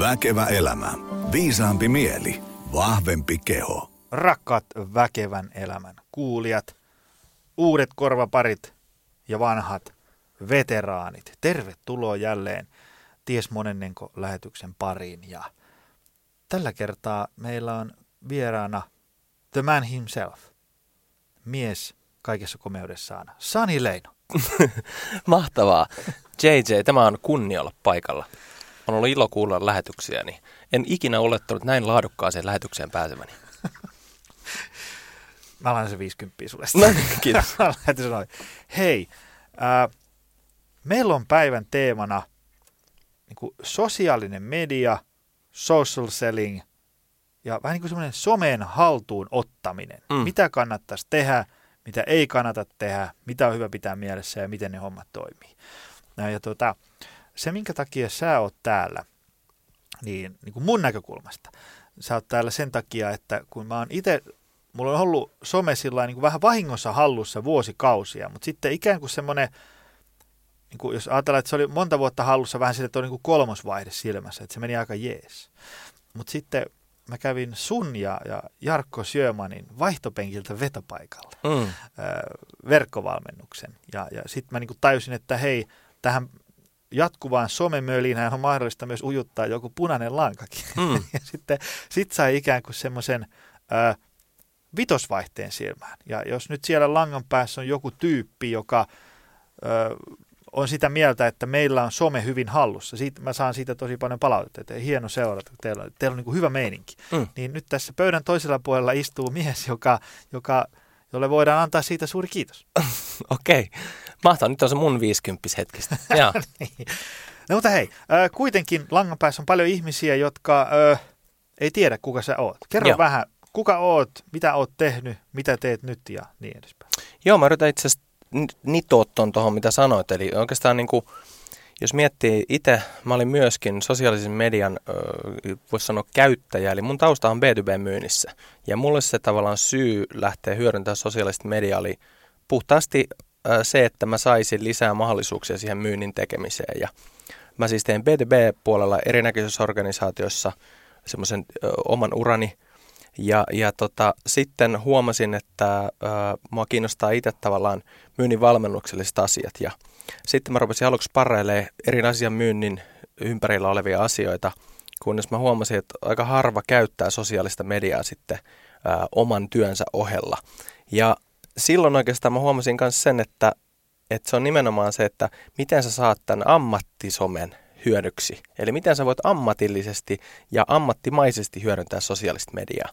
Väkevä elämä. Viisaampi mieli. Vahvempi keho. Rakkaat väkevän elämän kuulijat, uudet korvaparit ja vanhat veteraanit. Tervetuloa jälleen ties monennenko lähetyksen pariin. Ja tällä kertaa meillä on vieraana the man himself, mies kaikessa komeudessaan, Sani Leino. Mahtavaa. JJ, tämä on kunnia olla paikalla. On ollut ilo kuulla lähetyksiä, niin en ikinä olettanut näin laadukkaaseen lähetykseen pääsemäni. Mä laitan se 50 sulle. No, kiitos. Lähetin sanoa, hei, ää, meillä on päivän teemana niin kuin sosiaalinen media, social selling ja vähän niin kuin semmoinen someen haltuun ottaminen. Mm. Mitä kannattaisi tehdä, mitä ei kannata tehdä, mitä on hyvä pitää mielessä ja miten ne hommat toimii. Ja, ja tota, se, minkä takia sä oot täällä, niin, niin kuin mun näkökulmasta, sä oot täällä sen takia, että kun mä oon itse, mulla on ollut some sillä niin kuin vähän vahingossa hallussa vuosikausia, mutta sitten ikään kuin semmoinen, niin kuin jos ajatellaan, että se oli monta vuotta hallussa vähän sille, että on niin kuin kolmosvaihde silmässä, että se meni aika jees. Mutta sitten mä kävin sun ja, ja Jarkko Sjömanin vaihtopenkiltä vetopaikalle Mm. ö, verkkovalmennuksen. Ja, ja sitten mä niin tajusin, että hei, tähän jatkuvaan somemölinään on mahdollista myös ujuttaa joku punainen lankakin. Mm. ja sitten sit sai ikään kuin semmoisen vitosvaihteen silmään. Ja jos nyt siellä langan päässä on joku tyyppi, joka ö, on sitä mieltä, että meillä on some hyvin hallussa. Siitä, mä saan siitä tosi paljon palautetta, että hieno seurata, teillä, teillä on niin kuin hyvä meininki. Mm. Niin nyt tässä pöydän toisella puolella istuu mies, joka, joka, jolle voidaan antaa siitä suuri kiitos. Okei. Mahtavaa. Nyt on se mun 50 hetkistä. Jaa. No mutta hei, äh, kuitenkin langan päässä on paljon ihmisiä, jotka äh, ei tiedä, kuka sä oot. Kerro Joo. vähän, kuka oot, mitä oot tehnyt, mitä teet nyt ja niin edespäin. Joo, mä yritän itse asiassa nitoa tuohon, mitä sanoit. Eli oikeastaan niin kuin, jos miettii itse, mä olin myöskin sosiaalisen median, voisi sanoa käyttäjä, eli mun tausta on B2B-myynnissä. Ja mulle se tavallaan syy lähteä hyödyntämään sosiaalista mediaa oli puhtaasti se, että mä saisin lisää mahdollisuuksia siihen myynnin tekemiseen. Ja mä siis tein B2B-puolella erinäköisissä organisaatioissa semmoisen oman urani, ja, ja tota, sitten huomasin, että ö, mua kiinnostaa itse tavallaan myynnin valmennukselliset asiat. Ja sitten mä rupesin aluksi parailemaan eri asian myynnin ympärillä olevia asioita, kunnes mä huomasin, että aika harva käyttää sosiaalista mediaa sitten ö, oman työnsä ohella. Ja silloin oikeastaan mä huomasin myös sen, että, että se on nimenomaan se, että miten sä saat tämän ammattisomen hyödyksi. Eli miten sä voit ammatillisesti ja ammattimaisesti hyödyntää sosiaalista mediaa.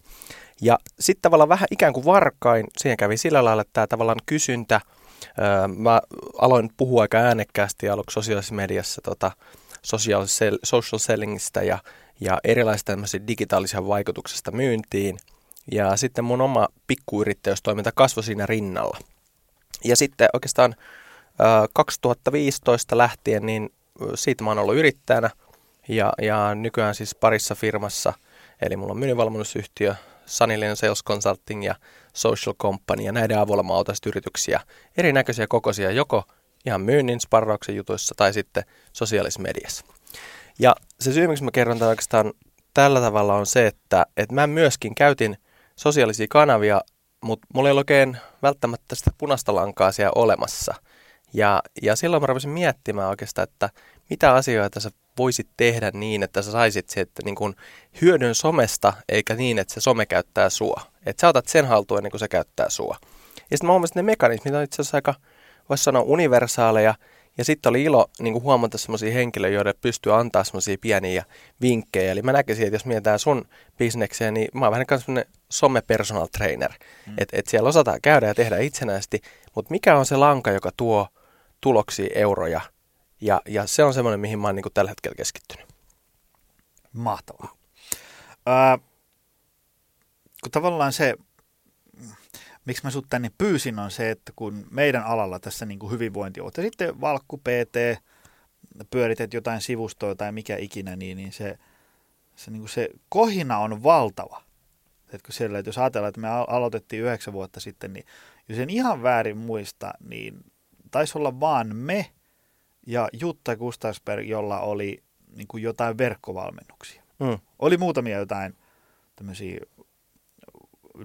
Ja sitten tavallaan vähän ikään kuin varkain, siihen kävi sillä lailla, että tämä tavallaan kysyntä, mä aloin puhua aika äänekkäästi aluksi sosiaalisessa mediassa tota, social, sell, social sellingistä ja, ja erilaisista digitaalisia vaikutuksista myyntiin. Ja sitten mun oma pikkuyrittäjyystoiminta kasvoi siinä rinnalla. Ja sitten oikeastaan ö, 2015 lähtien, niin siitä mä oon ollut yrittäjänä ja, ja nykyään siis parissa firmassa. Eli mulla on myynninvalmennusyhtiö, Sunnylion Sales Consulting ja Social Company ja näiden avulla mä autan yrityksiä erinäköisiä kokoisia joko ihan myynnin sparrauksen jutuissa tai sitten sosiaalisessa mediassa. Ja se syy, miksi mä kerron tämän oikeastaan tällä tavalla on se, että, että mä myöskin käytin sosiaalisia kanavia, mutta mulla ei ole oikein välttämättä sitä punaista lankaa siellä olemassa. Ja, ja silloin mä rupesin miettimään oikeastaan, että mitä asioita sä voisit tehdä niin, että sä saisit se, että niin kun hyödyn somesta, eikä niin, että se some käyttää sua. Että sä otat sen haltuun ennen kuin se käyttää sua. Ja sitten mä huomasin, että ne mekanismit on itse asiassa aika, voisi sanoa, universaaleja. Ja sitten oli ilo niin kuin huomata semmoisia henkilöitä, joille pystyy antaa semmoisia pieniä vinkkejä. Eli mä näkisin, että jos mietitään sun bisnekseen, niin mä oon vähän kuin semmoinen some personal trainer. Mm. Että et siellä osataan käydä ja tehdä itsenäisesti, mutta mikä on se lanka, joka tuo tuloksia, euroja. Ja, ja se on semmoinen, mihin mä oon niin kuin tällä hetkellä keskittynyt. Mahtavaa. Ää, kun tavallaan se, miksi mä sut tänne pyysin, on se, että kun meidän alalla tässä niin kuin hyvinvointi on, sitten valkku PT, pyörität jotain sivustoa tai mikä ikinä, niin, niin se, se, niin kuin se kohina on valtava. Etkö siellä, että jos ajatellaan, että me al- aloitettiin yhdeksän vuotta sitten, niin jos en ihan väärin muista, niin taisi olla vaan me ja Jutta Gustafsberg, jolla oli niin kuin jotain verkkovalmennuksia. Mm. Oli muutamia jotain tämmöisiä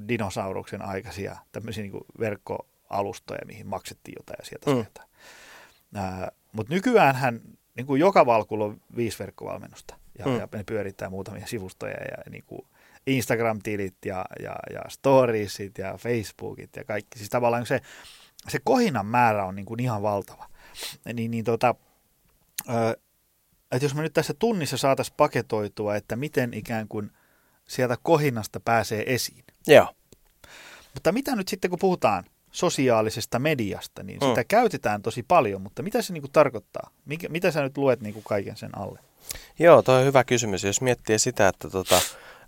dinosauruksen aikaisia tämmöisiä niin verkkoalustoja, mihin maksettiin jotain ja sieltä Mm. sieltä. Mutta nykyäänhän niin kuin joka valkulla on viisi verkkovalmennusta ja, mm. ja ne pyörittää muutamia sivustoja ja niin kuin Instagram-tilit ja, ja, ja storiesit ja Facebookit ja kaikki. Siis tavallaan se, se kohinan määrä on niin kuin ihan valtava. Niin, niin tota, ö, että jos me nyt tässä tunnissa saataisiin paketoitua, että miten ikään kuin sieltä kohinasta pääsee esiin. Joo. Mutta mitä nyt sitten, kun puhutaan sosiaalisesta mediasta, niin Mm. sitä käytetään tosi paljon, mutta mitä se niin kuin tarkoittaa? Mikä, mitä sä nyt luet niin kuin kaiken sen alle? Joo, toi on hyvä kysymys. Jos miettii sitä, että tota,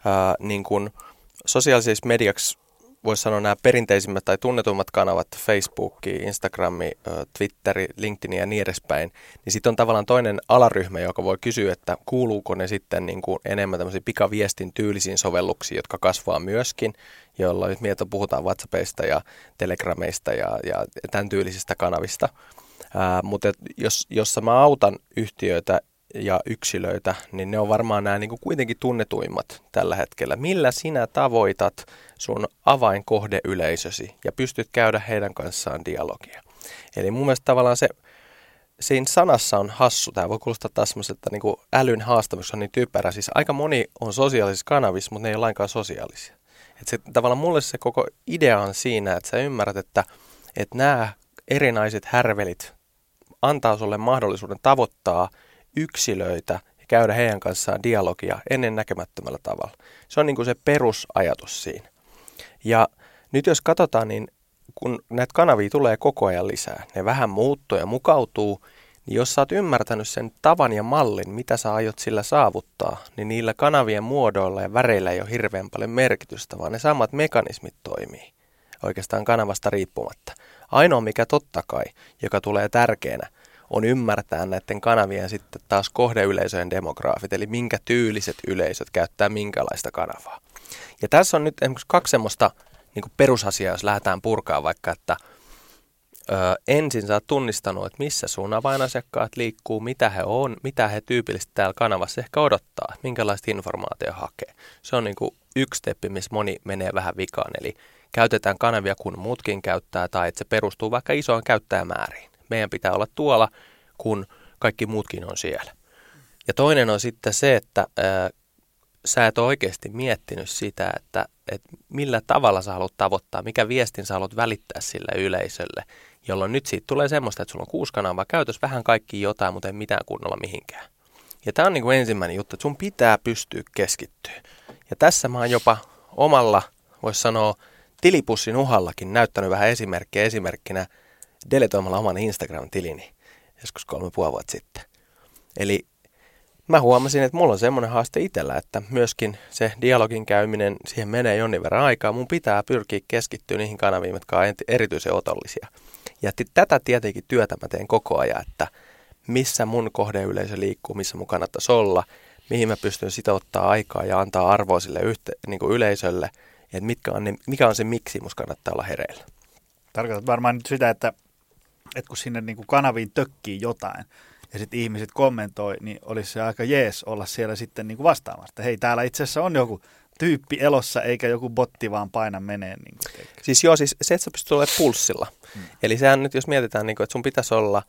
ää, niin kun sosiaalisiksi mediaksi voisi sanoa nämä perinteisimmät tai tunnetummat kanavat, Facebook, Instagram, Twitter, LinkedIn ja niin edespäin, niin sitten on tavallaan toinen alaryhmä, joka voi kysyä, että kuuluuko ne sitten niin kuin enemmän tämmöisiin pikaviestin tyylisiin sovelluksiin, jotka kasvaa myöskin, joilla nyt mieltä puhutaan WhatsAppista ja Telegrameista ja, ja tämän tyylisistä kanavista. Ää, mutta jos, jos mä autan yhtiöitä ja yksilöitä, niin ne on varmaan nämä niin kuin kuitenkin tunnetuimmat tällä hetkellä. Millä sinä tavoitat sun avainkohdeyleisösi ja pystyt käydä heidän kanssaan dialogia? Eli mun mielestä tavallaan se, siinä sanassa on hassu. Tämä voi kuulostaa taas semmoiselta niin kuin älyn haastamiseksi on niin typerä. Siis aika moni on sosiaalisissa kanavissa, mutta ne ei ole lainkaan sosiaalisia. Et se, tavallaan mulle se koko idea on siinä, että sä ymmärrät, että, että nämä erinäiset härvelit antaa sulle mahdollisuuden tavoittaa yksilöitä ja käydä heidän kanssaan dialogia ennen näkemättömällä tavalla. Se on niin kuin se perusajatus siinä. Ja nyt jos katsotaan, niin kun näitä kanavia tulee koko ajan lisää, ne vähän muuttuu ja mukautuu, niin jos sä oot ymmärtänyt sen tavan ja mallin, mitä sä aiot sillä saavuttaa, niin niillä kanavien muodoilla ja väreillä ei ole hirveän paljon merkitystä, vaan ne samat mekanismit toimii oikeastaan kanavasta riippumatta. Ainoa mikä totta kai, joka tulee tärkeänä, on ymmärtää näiden kanavien sitten taas kohdeyleisöjen demograafit, eli minkä tyyliset yleisöt käyttää minkälaista kanavaa. Ja tässä on nyt esimerkiksi kaksi semmoista niin perusasiaa, jos lähdetään purkaa vaikka, että ö, ensin sä oot tunnistanut, että missä sun avainasiakkaat liikkuu, mitä he on, mitä he tyypillisesti täällä kanavassa ehkä odottaa, minkälaista informaatiota hakee. Se on niin kuin yksi steppi, missä moni menee vähän vikaan, eli käytetään kanavia kun muutkin käyttää, tai että se perustuu vaikka isoon käyttäjämääriin. Meidän pitää olla tuolla, kun kaikki muutkin on siellä. Ja toinen on sitten se, että ää, sä et ole oikeasti miettinyt sitä, että, että millä tavalla sä haluat tavoittaa, mikä viestin sä haluat välittää sille yleisölle, jolloin nyt siitä tulee semmoista, että sulla on kuusi kanavaa käytössä, vähän kaikki jotain, mutta ei mitään kunnolla mihinkään. Ja tämä on niin kuin ensimmäinen juttu, että sun pitää pystyä keskittyä. Ja tässä mä oon jopa omalla, voisi sanoa, tilipussin uhallakin näyttänyt vähän esimerkkiä esimerkkinä deletoimalla oman Instagram-tilini joskus kolme puoli vuotta sitten. Eli mä huomasin, että mulla on semmoinen haaste itsellä, että myöskin se dialogin käyminen, siihen menee jonnin verran aikaa. Mun pitää pyrkiä keskittyä niihin kanaviin, jotka on erityisen otollisia. Ja tätä tietenkin työtä mä teen koko ajan, että missä mun kohdeyleisö liikkuu, missä mun kannattaisi olla, mihin mä pystyn sitouttaa aikaa ja antaa arvoa sille yhte- niin kuin yleisölle, että mitkä on ne, mikä on se miksi musta kannattaa olla hereillä. Tarkoitat varmaan nyt sitä, että, että kun sinne niin kuin kanaviin tökkii jotain ja sitten ihmiset kommentoi, niin olisi se aika jees olla siellä sitten niin kuin vastaamassa. Hei, täällä itse asiassa on joku tyyppi elossa, eikä joku botti vaan paina menee. Niin kuin siis joo, siis se, että sä pystyt olemaan pulssilla. Hmm. Eli sehän nyt, jos mietitään, niin kuin, että sun pitäisi olla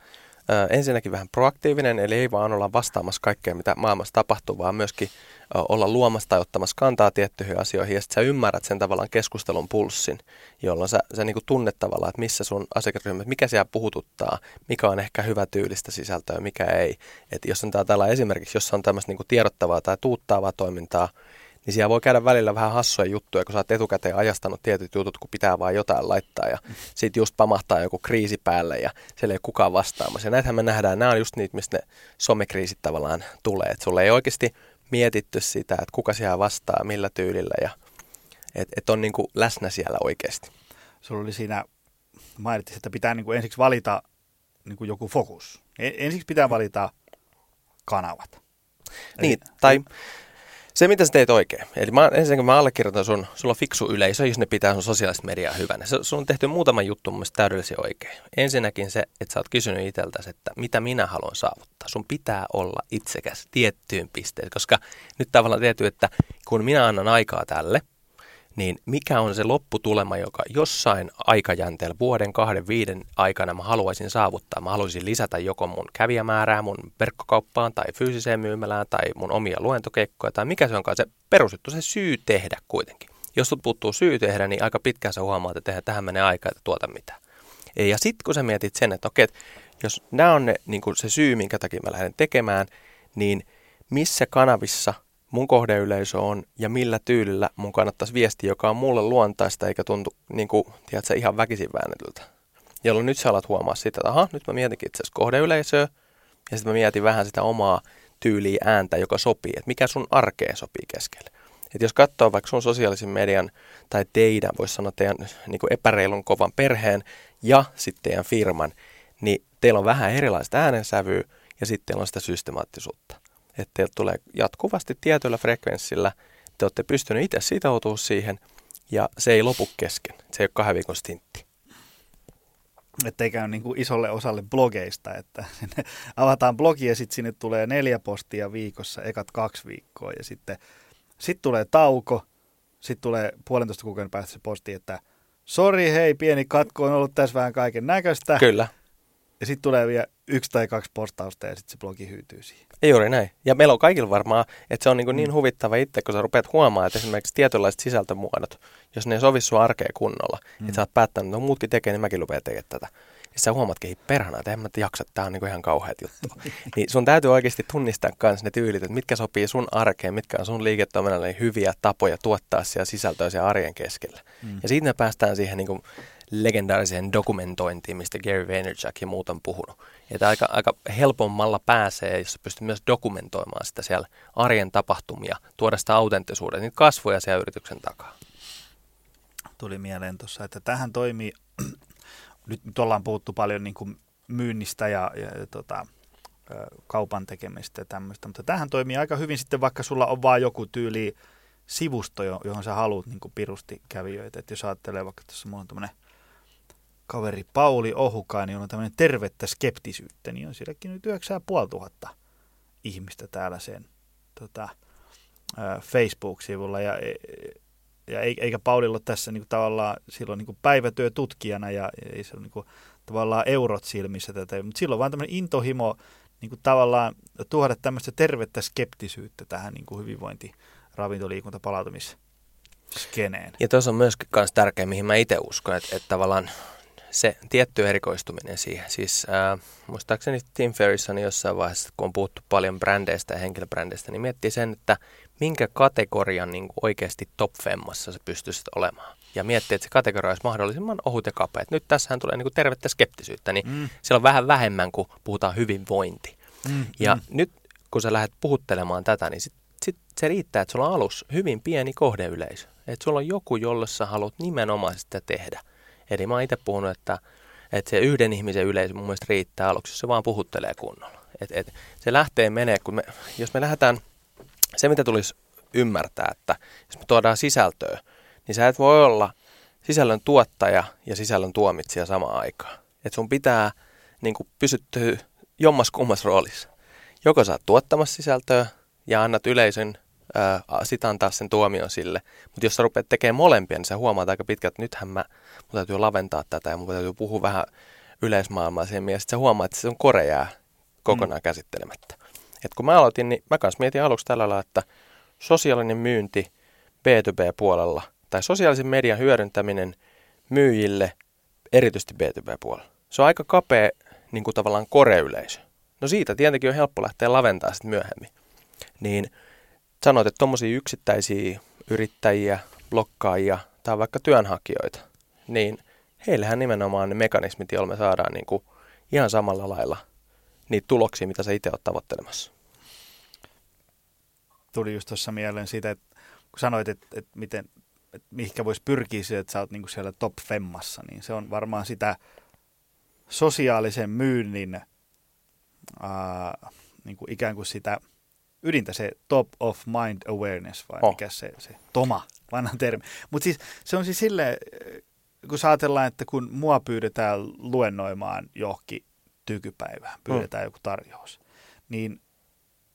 ö, ensinnäkin vähän proaktiivinen, eli ei vaan olla vastaamassa kaikkea, mitä maailmassa tapahtuu, vaan myöskin olla luomassa tai ottamassa kantaa tiettyihin asioihin, ja sitten sä ymmärrät sen tavallaan keskustelun pulssin, jolloin sä, sä niin tunnet tavallaan, että missä sun asiakasryhmät, mikä siellä puhututtaa, mikä on ehkä hyvä tyylistä sisältöä, mikä ei. Että jos on tää tällä esimerkiksi, jos on tämmöistä niin tiedottavaa tai tuuttaavaa toimintaa, niin siellä voi käydä välillä vähän hassuja juttuja, kun sä oot etukäteen ajastanut tietyt jutut, kun pitää vaan jotain laittaa ja sitten just pamahtaa joku kriisi päälle ja siellä ei ole kukaan vastaamassa. Ja näitähän me nähdään, nämä on just niitä, mistä ne somekriisit tavallaan tulee. Että sulle ei oikeasti mietitty sitä, että kuka siellä vastaa, millä tyylillä ja että et on niinku läsnä siellä oikeasti. Sulla oli siinä, mainitsin, että pitää niinku ensiksi valita niinku joku fokus. Ensiksi pitää valita kanavat. Niin, Eli, tai Se, mitä sä teet oikein. Eli mä, ensinnäkin mä allekirjoitan sun, sulla on fiksu yleisö, jos ne pitää sun sosiaalista mediaa hyvänä. Se, sun on tehty muutama juttu mun mielestä täydellisesti oikein. Ensinnäkin se, että sä oot kysynyt itseltäsi, että mitä minä haluan saavuttaa. Sun pitää olla itsekäs tiettyyn pisteeseen, koska nyt tavallaan tietty, että kun minä annan aikaa tälle – niin mikä on se lopputulema, joka jossain aikajänteellä, vuoden, kahden, viiden aikana mä haluaisin saavuttaa. Mä haluaisin lisätä joko mun kävijämäärää mun verkkokauppaan tai fyysiseen myymälään tai mun omia luentokekkoja tai mikä se onkaan se perusjuttu, se syy tehdä kuitenkin. Jos sut puuttuu syy tehdä, niin aika pitkään sä huomaat, että tähän menee aikaa, että tuota mitään. Ja sitten kun sä mietit sen, että okei, että jos nämä on ne, niin se syy, minkä takia mä lähden tekemään, niin missä kanavissa – mun kohdeyleisö on ja millä tyylillä mun kannattaisi viestiä, joka on mulle luontaista eikä tuntu niin kuin, tiedätkö, ihan väkisin väännetyltä. Jolloin nyt sä alat huomaa sitä, että aha, nyt mä mietinkin itse asiassa kohdeyleisöä ja sitten mä mietin vähän sitä omaa tyyliä ääntä, joka sopii, että mikä sun arkeen sopii keskelle. Et jos katsoo vaikka sun sosiaalisen median tai teidän, voisi sanoa teidän niin kuin epäreilun kovan perheen ja sitten teidän firman, niin teillä on vähän erilaista äänensävyä ja sitten teillä on sitä systemaattisuutta että teiltä tulee jatkuvasti tietyllä frekvenssillä, te olette pystyneet itse sitoutumaan siihen, ja se ei lopu kesken. Se ei ole kahden viikon stintti. Että ei käy niin kuin isolle osalle blogeista, että avataan blogi ja sitten sinne tulee neljä postia viikossa, ekat kaksi viikkoa, ja sitten sit tulee tauko, sitten tulee puolentoista kuukauden päästä se posti, että sori hei, pieni katko on ollut tässä vähän kaiken näköistä. Kyllä. Ja sitten tulee vielä yksi tai kaksi postausta ja sitten se blogi hyytyy siihen. Juuri näin. Ja meillä on kaikilla varmaan, että se on niin, niin huvittava itse, kun sä rupeat huomaamaan, että esimerkiksi tietynlaiset sisältömuodot, jos ne ei sovi sun arkeen kunnolla, mm. että sä oot päättänyt, että no muutkin tekee, niin mäkin rupean tekemään tätä. Ja sä huomaat, että perhana, että en mä jaksa, että tää on niin ihan kauheat juttu. niin sun täytyy oikeasti tunnistaa myös ne tyylit, että mitkä sopii sun arkeen, mitkä on sun liiketoiminnalle hyviä tapoja tuottaa siellä sisältöä siellä arjen keskellä. Mm. Ja siitä me päästään siihen niin kuin legendaariseen dokumentointiin, mistä Gary Vaynerchuk ja muut on puhunut. Että aika, aika helpommalla pääsee, jos pystyy myös dokumentoimaan sitä siellä arjen tapahtumia, tuoda sitä autenttisuuden, niitä kasvoja siellä yrityksen takaa. Tuli mieleen tuossa, että tähän toimii, nyt, nyt ollaan puhuttu paljon niin kuin myynnistä ja, ja, ja tota, kaupan tekemistä ja tämmöistä, mutta tähän toimii aika hyvin sitten, vaikka sulla on vaan joku tyyli sivusto, johon sä haluat niin pirusti kävijöitä. että jos ajattelee vaikka tuossa mulla on tämmöinen kaveri Pauli Ohukainen, on tämmöinen tervettä skeptisyyttä, niin on sielläkin nyt 9500 ihmistä täällä sen tota, Facebook-sivulla. Ja, ja eikä Paulilla tässä niin kuin, tavallaan silloin niin päivätyötutkijana ja ei se ole niin kuin, tavallaan eurot silmissä tätä, mutta silloin vaan tämmöinen intohimo niin kuin, tavallaan tuoda tämmöistä tervettä skeptisyyttä tähän niin kuin hyvinvointi ravintoliikunta palautumisskeneen. Ja tuossa on myös tärkeä, mihin mä itse uskon, että, että tavallaan se tietty erikoistuminen siihen. Siis äh, muistaakseni Tim Ferrisson jossain vaiheessa, kun on puhuttu paljon brändeistä ja henkilöbrändeistä, niin miettii sen, että minkä kategorian niin oikeasti top femmassa se pystyisi olemaan. Ja miettii, että se kategoria olisi mahdollisimman ohut ja kapea. Et nyt tässähän tulee niin tervettä skeptisyyttä, niin mm. siellä on vähän vähemmän, kuin puhutaan hyvinvointi. Mm, ja mm. nyt kun sä lähdet puhuttelemaan tätä, niin sit, sit se riittää, että sulla on alus hyvin pieni kohdeyleisö. Että sulla on joku, jolle sä haluat nimenomaan sitä tehdä – Eli mä oon itse puhunut, että, että se yhden ihmisen yleisö mun mielestä riittää aluksi, jos se vaan puhuttelee kunnolla. Et, et, se lähtee menee, kun me, jos me lähdetään, se mitä tulisi ymmärtää, että jos me tuodaan sisältöä, niin sä et voi olla sisällön tuottaja ja sisällön tuomitsija samaan aikaan. Että sun pitää niin pysyttyä jommas kummas roolissa. Joko sä oot tuottamassa sisältöä ja annat yleisön sit antaa sen tuomion sille. Mutta jos sä rupeat tekemään molempia, niin sä huomaat aika pitkälti, että nythän mä, mun täytyy laventaa tätä ja mun täytyy puhua vähän yleismaailmaa siihen ja sitten sä huomaat, että se on korejää kokonaan mm. käsittelemättä. Et kun mä aloitin, niin mä kanssa mietin aluksi tällä lailla, että sosiaalinen myynti B2B-puolella tai sosiaalisen median hyödyntäminen myyjille, erityisesti B2B-puolella. Se on aika kapea niin kuin tavallaan koreyleisö. No siitä tietenkin on helppo lähteä laventaa sitten myöhemmin. Niin sanoit, että tuommoisia yksittäisiä yrittäjiä, blokkaajia tai vaikka työnhakijoita, niin heillähän nimenomaan ne mekanismit, joilla me saadaan niin kuin ihan samalla lailla niitä tuloksia, mitä sä itse oot tavoittelemassa. Tuli just tuossa mieleen siitä, että kun sanoit, että, että miten, että mihinkä voisi pyrkiä siihen, että sä oot niin siellä top femmassa, niin se on varmaan sitä sosiaalisen myynnin ää, niin kuin ikään kuin sitä – ydintä, se top of mind awareness, vai Oh. mikä se, se toma, vanha termi. Mutta siis se on siis silleen, kun sä ajatellaan, että kun mua pyydetään luennoimaan johonkin tykypäivään, pyydetään joku tarjous, niin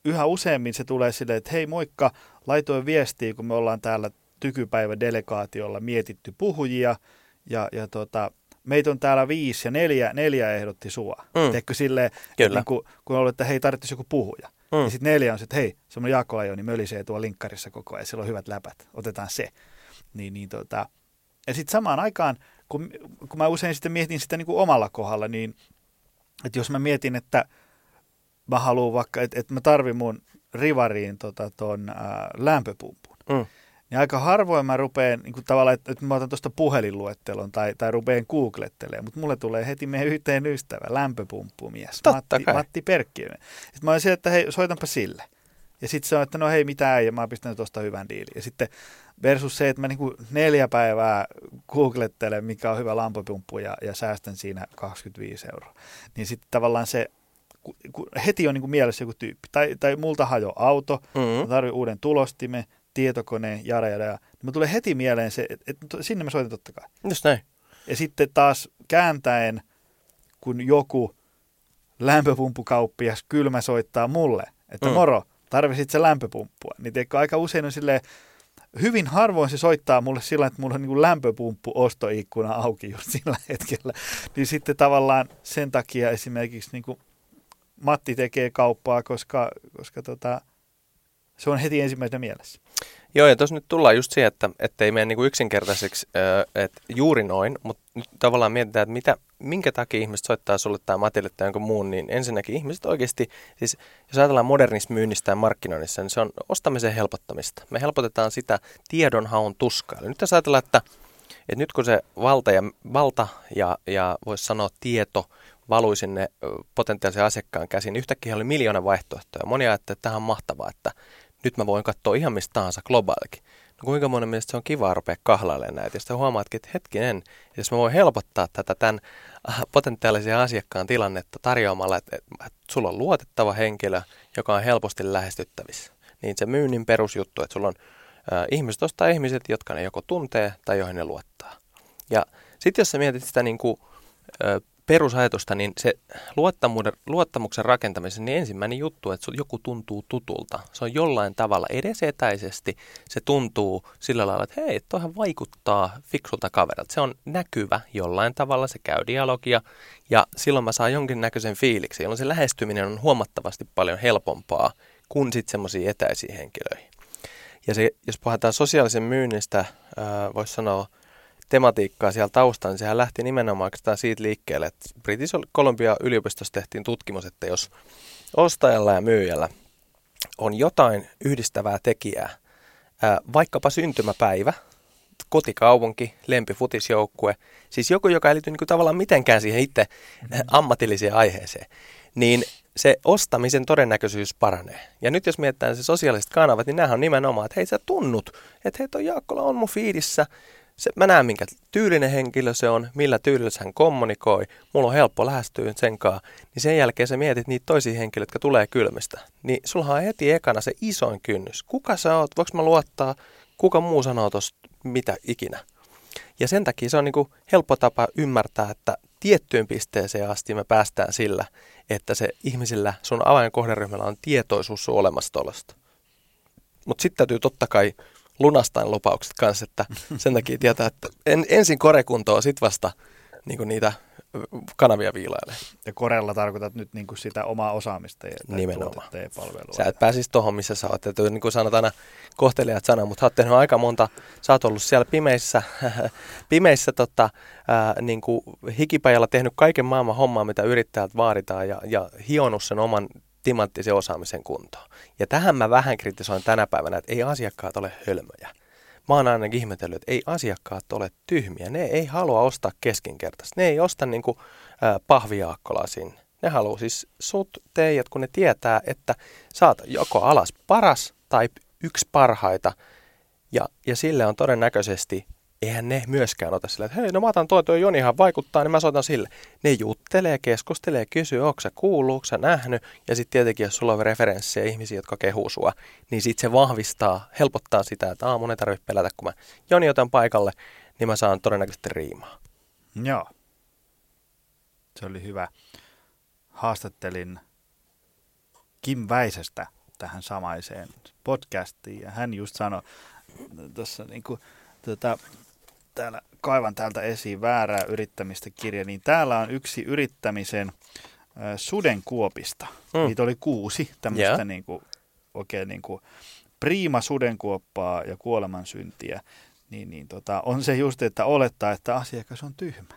yhä useammin se tulee silleen, että hei moikka, laitoin viestiä, kun me ollaan täällä tykypäivä-delegaatiolla mietitty puhujia, ja, ja tota, meitä on täällä viisi ja neljä, neljä ehdotti sua. Mm. Mm. Teekö silleen, Kyllä. Niin kun, kun ollut, että hei, tarvitsisi joku puhuja. Mm. Ja sitten neljä on se, että hei, semmoinen Jaakko Ajoni mölisee tuolla linkkarissa koko ajan, sillä on hyvät läpät, otetaan se. Niin, niin tota. Ja sitten samaan aikaan, kun, kun mä usein sitten mietin sitä niin kuin omalla kohdalla, niin että jos mä mietin, että mä haluan vaikka, että, että mä tarvin mun rivariin tota, ton ää, lämpöpumpun, Mm. Niin aika harvoin mä rupean niin kuin tavallaan, että, että mä otan tuosta puhelinluettelon tai, tai rupean googlettelemaan, mutta mulle tulee heti meidän yhteen ystävä, lämpöpumppumies, Totta Matti, kai. Matti Perkkinen. Sitten mä olin siellä, että hei, soitanpa sille. Ja sitten se on, että no hei, mitä ei, ja mä oon pistänyt tuosta hyvän diilin. Ja sitten versus se, että mä niinku neljä päivää googlettelen, mikä on hyvä lämpöpumppu, ja, ja säästän siinä 25 euroa. Niin sitten tavallaan se, ku, ku, heti on niinku mielessä joku tyyppi. Tai, tai multa hajo auto, Mm. mä tarvitsen uuden tulostimen, tietokoneen, jada jada. jada. Niin mä tulee heti mieleen se, että, että sinne mä soitan totta kai. Just näin. Ja sitten taas kääntäen, kun joku lämpöpumppukauppias kylmä soittaa mulle, että Mm. mm. moro, tarvisit se lämpöpumppua, niin tiedätkö, aika usein on silleen, hyvin harvoin se soittaa mulle sillä, että mulla on niin lämpöpumppu ostoikkuna auki just sillä hetkellä. Niin sitten tavallaan sen takia esimerkiksi niin kuin Matti tekee kauppaa, koska, koska tota, se on heti ensimmäisenä mielessä. Joo, ja tuossa nyt tullaan just siihen, että, ei mene niinku yksinkertaiseksi, että juuri noin, mutta nyt tavallaan mietitään, että mitä, minkä takia ihmiset soittaa sulle tai Matille tai jonkun muun, niin ensinnäkin ihmiset oikeasti, siis jos ajatellaan modernista myynnistä ja markkinoinnissa, niin se on ostamisen helpottamista. Me helpotetaan sitä tiedonhaun tuskaa. Eli nyt jos ajatellaan, että, että nyt kun se valta ja, valta ja, ja voisi sanoa tieto valui sinne potentiaalisen asiakkaan käsiin, niin yhtäkkiä oli miljoona vaihtoehtoja. Moni ajattelee, että tähän on mahtavaa, että nyt mä voin katsoa ihan mistä tahansa globaalikin. No kuinka monen mielestä se on kiva rupea kahlailemaan näitä. Ja sitten huomaatkin, että hetkinen, jos mä voin helpottaa tätä tämän äh, potentiaalisen asiakkaan tilannetta tarjoamalla, että, että sulla on luotettava henkilö, joka on helposti lähestyttävissä. Niin se myynnin perusjuttu, että sulla on äh, ihmiset ostaa ihmiset, jotka ne joko tuntee tai joihin ne luottaa. Ja sitten jos sä mietit sitä niin kuin, ö, perusajatusta, niin se luottamuksen, rakentamisen niin ensimmäinen juttu, että joku tuntuu tutulta. Se on jollain tavalla edes etäisesti. Se tuntuu sillä lailla, että hei, toihan vaikuttaa fiksulta kaverilta. Se on näkyvä jollain tavalla, se käy dialogia ja silloin mä saan jonkinnäköisen fiiliksi, jolloin se lähestyminen on huomattavasti paljon helpompaa kuin sitten semmoisiin etäisiin henkilöihin. Ja se, jos puhutaan sosiaalisen myynnistä, voisi sanoa tematiikkaa siellä taustaan, niin sehän lähti nimenomaan siitä liikkeelle, että British Columbia yliopistossa tehtiin tutkimus, että jos ostajalla ja myyjällä on jotain yhdistävää tekijää, ää, vaikkapa syntymäpäivä, kotikaupunki, lempifutisjoukkue, siis joku, joka ei liity niin tavallaan mitenkään siihen itse mm-hmm. ammatilliseen aiheeseen, niin se ostamisen todennäköisyys paranee. Ja nyt jos mietitään se sosiaaliset kanavat, niin nämähän on nimenomaan, että hei sä tunnut, että hei toi Jaakkola on mun fiidissä, se, mä näen minkä tyylinen henkilö se on, millä tyylillä hän kommunikoi, mulla on helppo lähestyä sen kanssa, niin sen jälkeen sä mietit niitä toisia henkilöitä, jotka tulee kylmistä. Niin sulla on heti ekana se isoin kynnys. Kuka sä oot, voiko mä luottaa, kuka muu sanoo tosta mitä ikinä. Ja sen takia se on niin kuin helppo tapa ymmärtää, että tiettyyn pisteeseen asti me päästään sillä, että se ihmisillä, sun avainkohderyhmällä on tietoisuus sun olemassaolosta. Mutta sitten täytyy totta kai lunastaa lupaukset kanssa, että sen takia tietää, että en, ensin korekuntoa, sit vasta niin niitä kanavia viilailee. Ja korella tarkoitat nyt niin kuin sitä omaa osaamista ja Nimenomaan. ja palvelua. Sä et pääsisi tuohon, missä sä oot. Että niin kuin sanot aina kohtelijat sana, mutta sä oot tehnyt aika monta, sä oot ollut siellä pimeissä, pimeissä tota, ää, niin kuin hikipajalla tehnyt kaiken maailman hommaa, mitä yrittäjät vaaditaan ja, ja hionut sen oman timanttisen osaamisen kuntoon. Ja tähän mä vähän kritisoin tänä päivänä, että ei asiakkaat ole hölmöjä. Mä oon ainakin ihmetellyt, että ei asiakkaat ole tyhmiä. Ne ei halua ostaa keskinkertaista. Ne ei osta niin kuin, ää, pahviaakkolaa sinne. Ne haluaa siis sut, teijät, kun ne tietää, että saat joko alas paras tai yksi parhaita. Ja, ja sille on todennäköisesti eihän ne myöskään ota sillä, että hei, no mä otan toi, toi Jonihan vaikuttaa, niin mä soitan sille. Ne juttelee, keskustelee, kysyy, onko sä kuullut, onko sä nähnyt, ja sitten tietenkin, jos sulla on referenssejä ihmisiä, jotka kehuu sua, niin sitten se vahvistaa, helpottaa sitä, että aamun ei tarvitse pelätä, kun mä Joni otan paikalle, niin mä saan todennäköisesti riimaa. Joo. Se oli hyvä. Haastattelin Kim Väisestä tähän samaiseen podcastiin, ja hän just sanoi tuossa niin kuin, tota, täällä kaivan täältä esiin väärää yrittämistä kirja, niin täällä on yksi yrittämisen äh, sudenkuopista. Mm. Niitä oli kuusi tämmöistä yeah. niin kuin, oikein niin kuin priima sudenkuoppaa ja kuolemansyntiä. Niin, niin tota, on se just, että olettaa, että asiakas on tyhmä.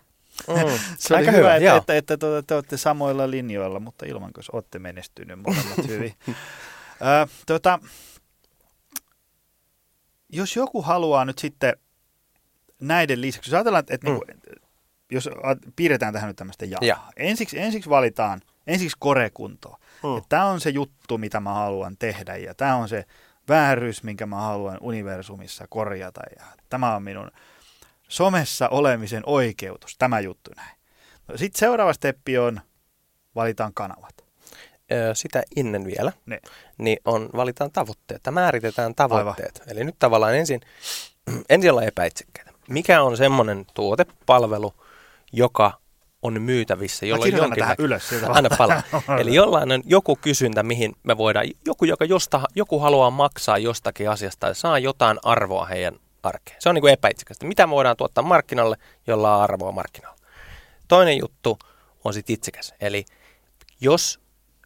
Mm. se oli Aika hyvä, hyvä että, että, että, että te olette samoilla linjoilla, mutta ilman, kun olette menestynyt molemmat hyvin. Ö, tota, jos joku haluaa nyt sitten näiden lisäksi, jos ajatellaan, että, mm. niin kuin, jos piirretään tähän nyt tämmöistä jaa. Ja. Ensiksi, ensiksi valitaan, ensiksi korekuntoa. Mm. Tämä on se juttu, mitä mä haluan tehdä ja tämä on se vääryys, minkä mä haluan universumissa korjata ja tämä on minun somessa olemisen oikeutus, tämä juttu näin. No, Sitten seuraava steppi on, valitaan kanavat. Sitä ennen vielä, ne. niin on, valitaan tavoitteet, määritetään tavoitteet. Aivan. Eli nyt tavallaan ensin, ensin ollaan epäitsekkäitä mikä on semmoinen tuote, palvelu, joka on myytävissä, jolla on jonkin... tähän ylös. Anna palaa. Eli jollain on joku kysyntä, mihin me voidaan, joku, joka josta, joku haluaa maksaa jostakin asiasta ja saa jotain arvoa heidän arkeen. Se on niin kuin epäitsikästä. Mitä me voidaan tuottaa markkinalle, jolla on arvoa markkinalle. Toinen juttu on sitten itsekäs. Eli jos,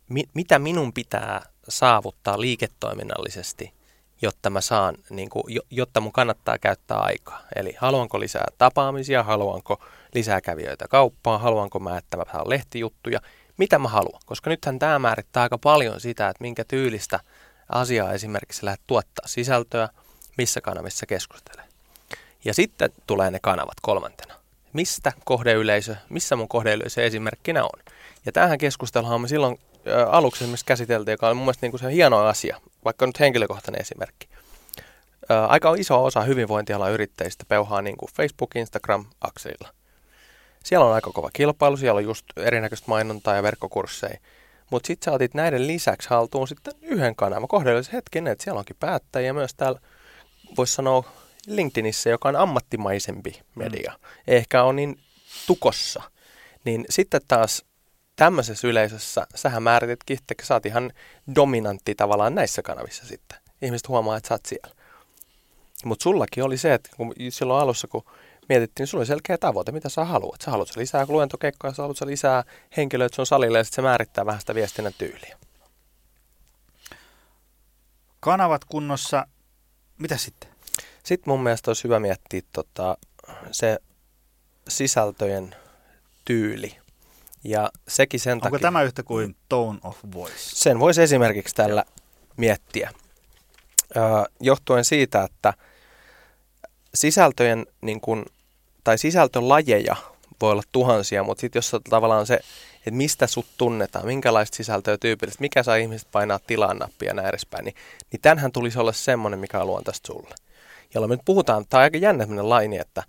mi, mitä minun pitää saavuttaa liiketoiminnallisesti, jotta mä saan, niin kuin, jotta mun kannattaa käyttää aikaa. Eli haluanko lisää tapaamisia, haluanko lisää kävijöitä kauppaan, haluanko mä, että mä saan lehtijuttuja, mitä mä haluan. Koska nythän tämä määrittää aika paljon sitä, että minkä tyylistä asiaa esimerkiksi lähdet tuottaa sisältöä, missä kanavissa keskustelee. Ja sitten tulee ne kanavat kolmantena. Mistä kohdeyleisö, missä mun kohdeyleisö esimerkkinä on. Ja tähän keskusteluhan me silloin aluksi esimerkiksi käsiteltiin, joka oli mun mielestä niin kuin se hieno asia, vaikka nyt henkilökohtainen esimerkki. Aika iso osa hyvinvointialan yrittäjistä peuhaa niin kuin Facebook, Instagram, akselilla. Siellä on aika kova kilpailu, siellä on just erinäköistä mainontaa ja verkkokursseja. Mutta sitten sä otit näiden lisäksi haltuun sitten yhden kanavan. Kohdallisen hetken, että siellä onkin päättäjiä myös täällä, voisi sanoa LinkedInissä, joka on ammattimaisempi media. Mm. Ehkä on niin tukossa. Niin sitten taas tämmöisessä yleisössä sähän määrititkin, että sä oot ihan dominantti tavallaan näissä kanavissa sitten. Ihmiset huomaa, että sä oot siellä. Mutta sullakin oli se, että kun silloin alussa, kun mietittiin, niin sulla oli selkeä tavoite, mitä sä haluat. Sä haluat lisää luentokeikkoja, sä haluat lisää henkilöitä sun salille ja sitten se määrittää vähän sitä viestinnän tyyliä. Kanavat kunnossa, mitä sitten? Sitten mun mielestä olisi hyvä miettiä tota, se sisältöjen tyyli. Ja sekin sen Onko takia... tämä yhtä kuin tone of voice? Sen voisi esimerkiksi tällä miettiä. Ö, johtuen siitä, että sisältöjen niin kun, tai sisältölajeja voi olla tuhansia, mutta sitten jos tavallaan se, että mistä sut tunnetaan, minkälaista sisältöä tyypillisesti, mikä saa ihmiset painaa tilaan nappia ja näin edespäin, niin, niin tämähän tulisi olla semmoinen, mikä on luontaista sulle. Jolloin me nyt puhutaan, tämä on aika jännä laini, että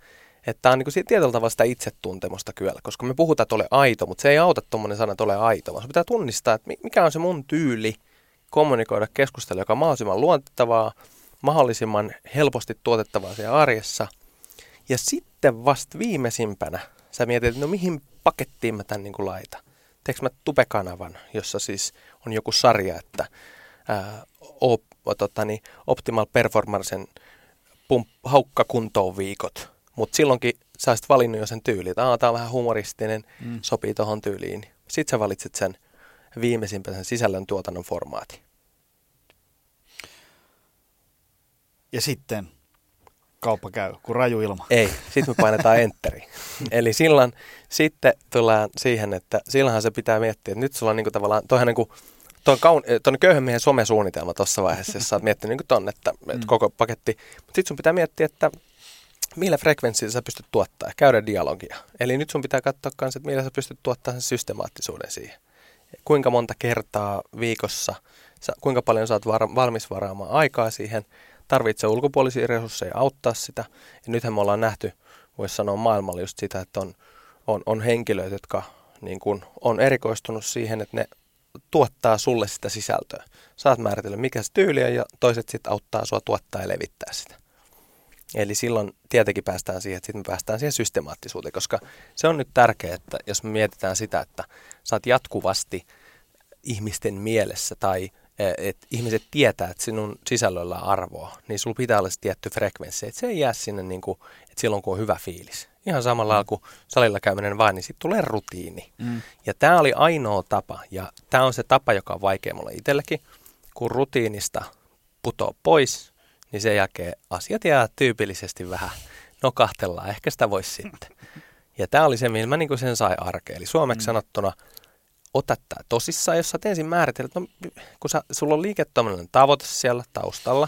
että tämä on niin tietyllä tavalla sitä itsetuntemusta kyllä, koska me puhutaan, että ole aito, mutta se ei auta tuommoinen sana, että ole aito, vaan se pitää tunnistaa, että mikä on se mun tyyli kommunikoida keskustella, joka on mahdollisimman luotettavaa, mahdollisimman helposti tuotettavaa siellä arjessa. Ja sitten vasta viimeisimpänä sä mietit, että no mihin pakettiin mä tämän niin kuin laitan. Teekö mä tupekanavan, jossa siis on joku sarja, että ää, op, tota, niin, Optimal Performancen pump, haukka kuntoon viikot – mutta silloinkin sä olisit valinnut jo sen tyyliin, että tämä on vähän humoristinen, mm. sopii tuohon tyyliin. Sitten sä valitset sen viimeisimpän sen sisällön tuotannon formaatin. Ja sitten kauppa käy, kun raju ilma. Ei, sitten me painetaan enteri. Eli silloin sitten tullaan siihen, että silloinhan se pitää miettiä, että nyt sulla on niinku tavallaan, toihan niinku, tuon, kaun, köyhän miehen somesuunnitelma tuossa vaiheessa, jos sä oot miettinyt niin ton, että, että mm. koko paketti. Mutta sitten sun pitää miettiä, että millä frekvenssillä sä pystyt tuottaa, käydä dialogia. Eli nyt sun pitää katsoa myös, että millä sä pystyt tuottamaan sen systemaattisuuden siihen. Kuinka monta kertaa viikossa, sä, kuinka paljon sä oot var, valmis varaamaan aikaa siihen, tarvitsee ulkopuolisia resursseja auttaa sitä. Ja nythän me ollaan nähty, voisi sanoa maailmalla just sitä, että on, on, on henkilöitä, jotka niin kuin on erikoistunut siihen, että ne tuottaa sulle sitä sisältöä. Saat määritellä, mikä se tyyli on, ja toiset sitten auttaa sua tuottaa ja levittää sitä. Eli silloin tietenkin päästään siihen, että sitten me päästään siihen systemaattisuuteen, koska se on nyt tärkeää, että jos me mietitään sitä, että saat jatkuvasti ihmisten mielessä tai e, että ihmiset tietää, että sinun sisällöllä on arvoa, niin sulla pitää olla se tietty frekvenssi, että se ei jää sinne niin kuin, että silloin kun on hyvä fiilis. Ihan samalla lailla kuin salilla käyminen vain, niin sitten tulee rutiini. Mm. Ja tämä oli ainoa tapa, ja tämä on se tapa, joka on vaikea mulle itsellekin, kun rutiinista putoo pois, niin sen jälkeen asiat jää tyypillisesti vähän nokahtellaan. Ehkä sitä voisi sitten. Ja tämä oli se, millä mä niin sen sai arkeen. Eli suomeksi mm. sanottuna, ota tämä tosissaan, jos sä ensin määritellyt, no, kun sä, sulla on liiketoiminnallinen tavoite siellä taustalla,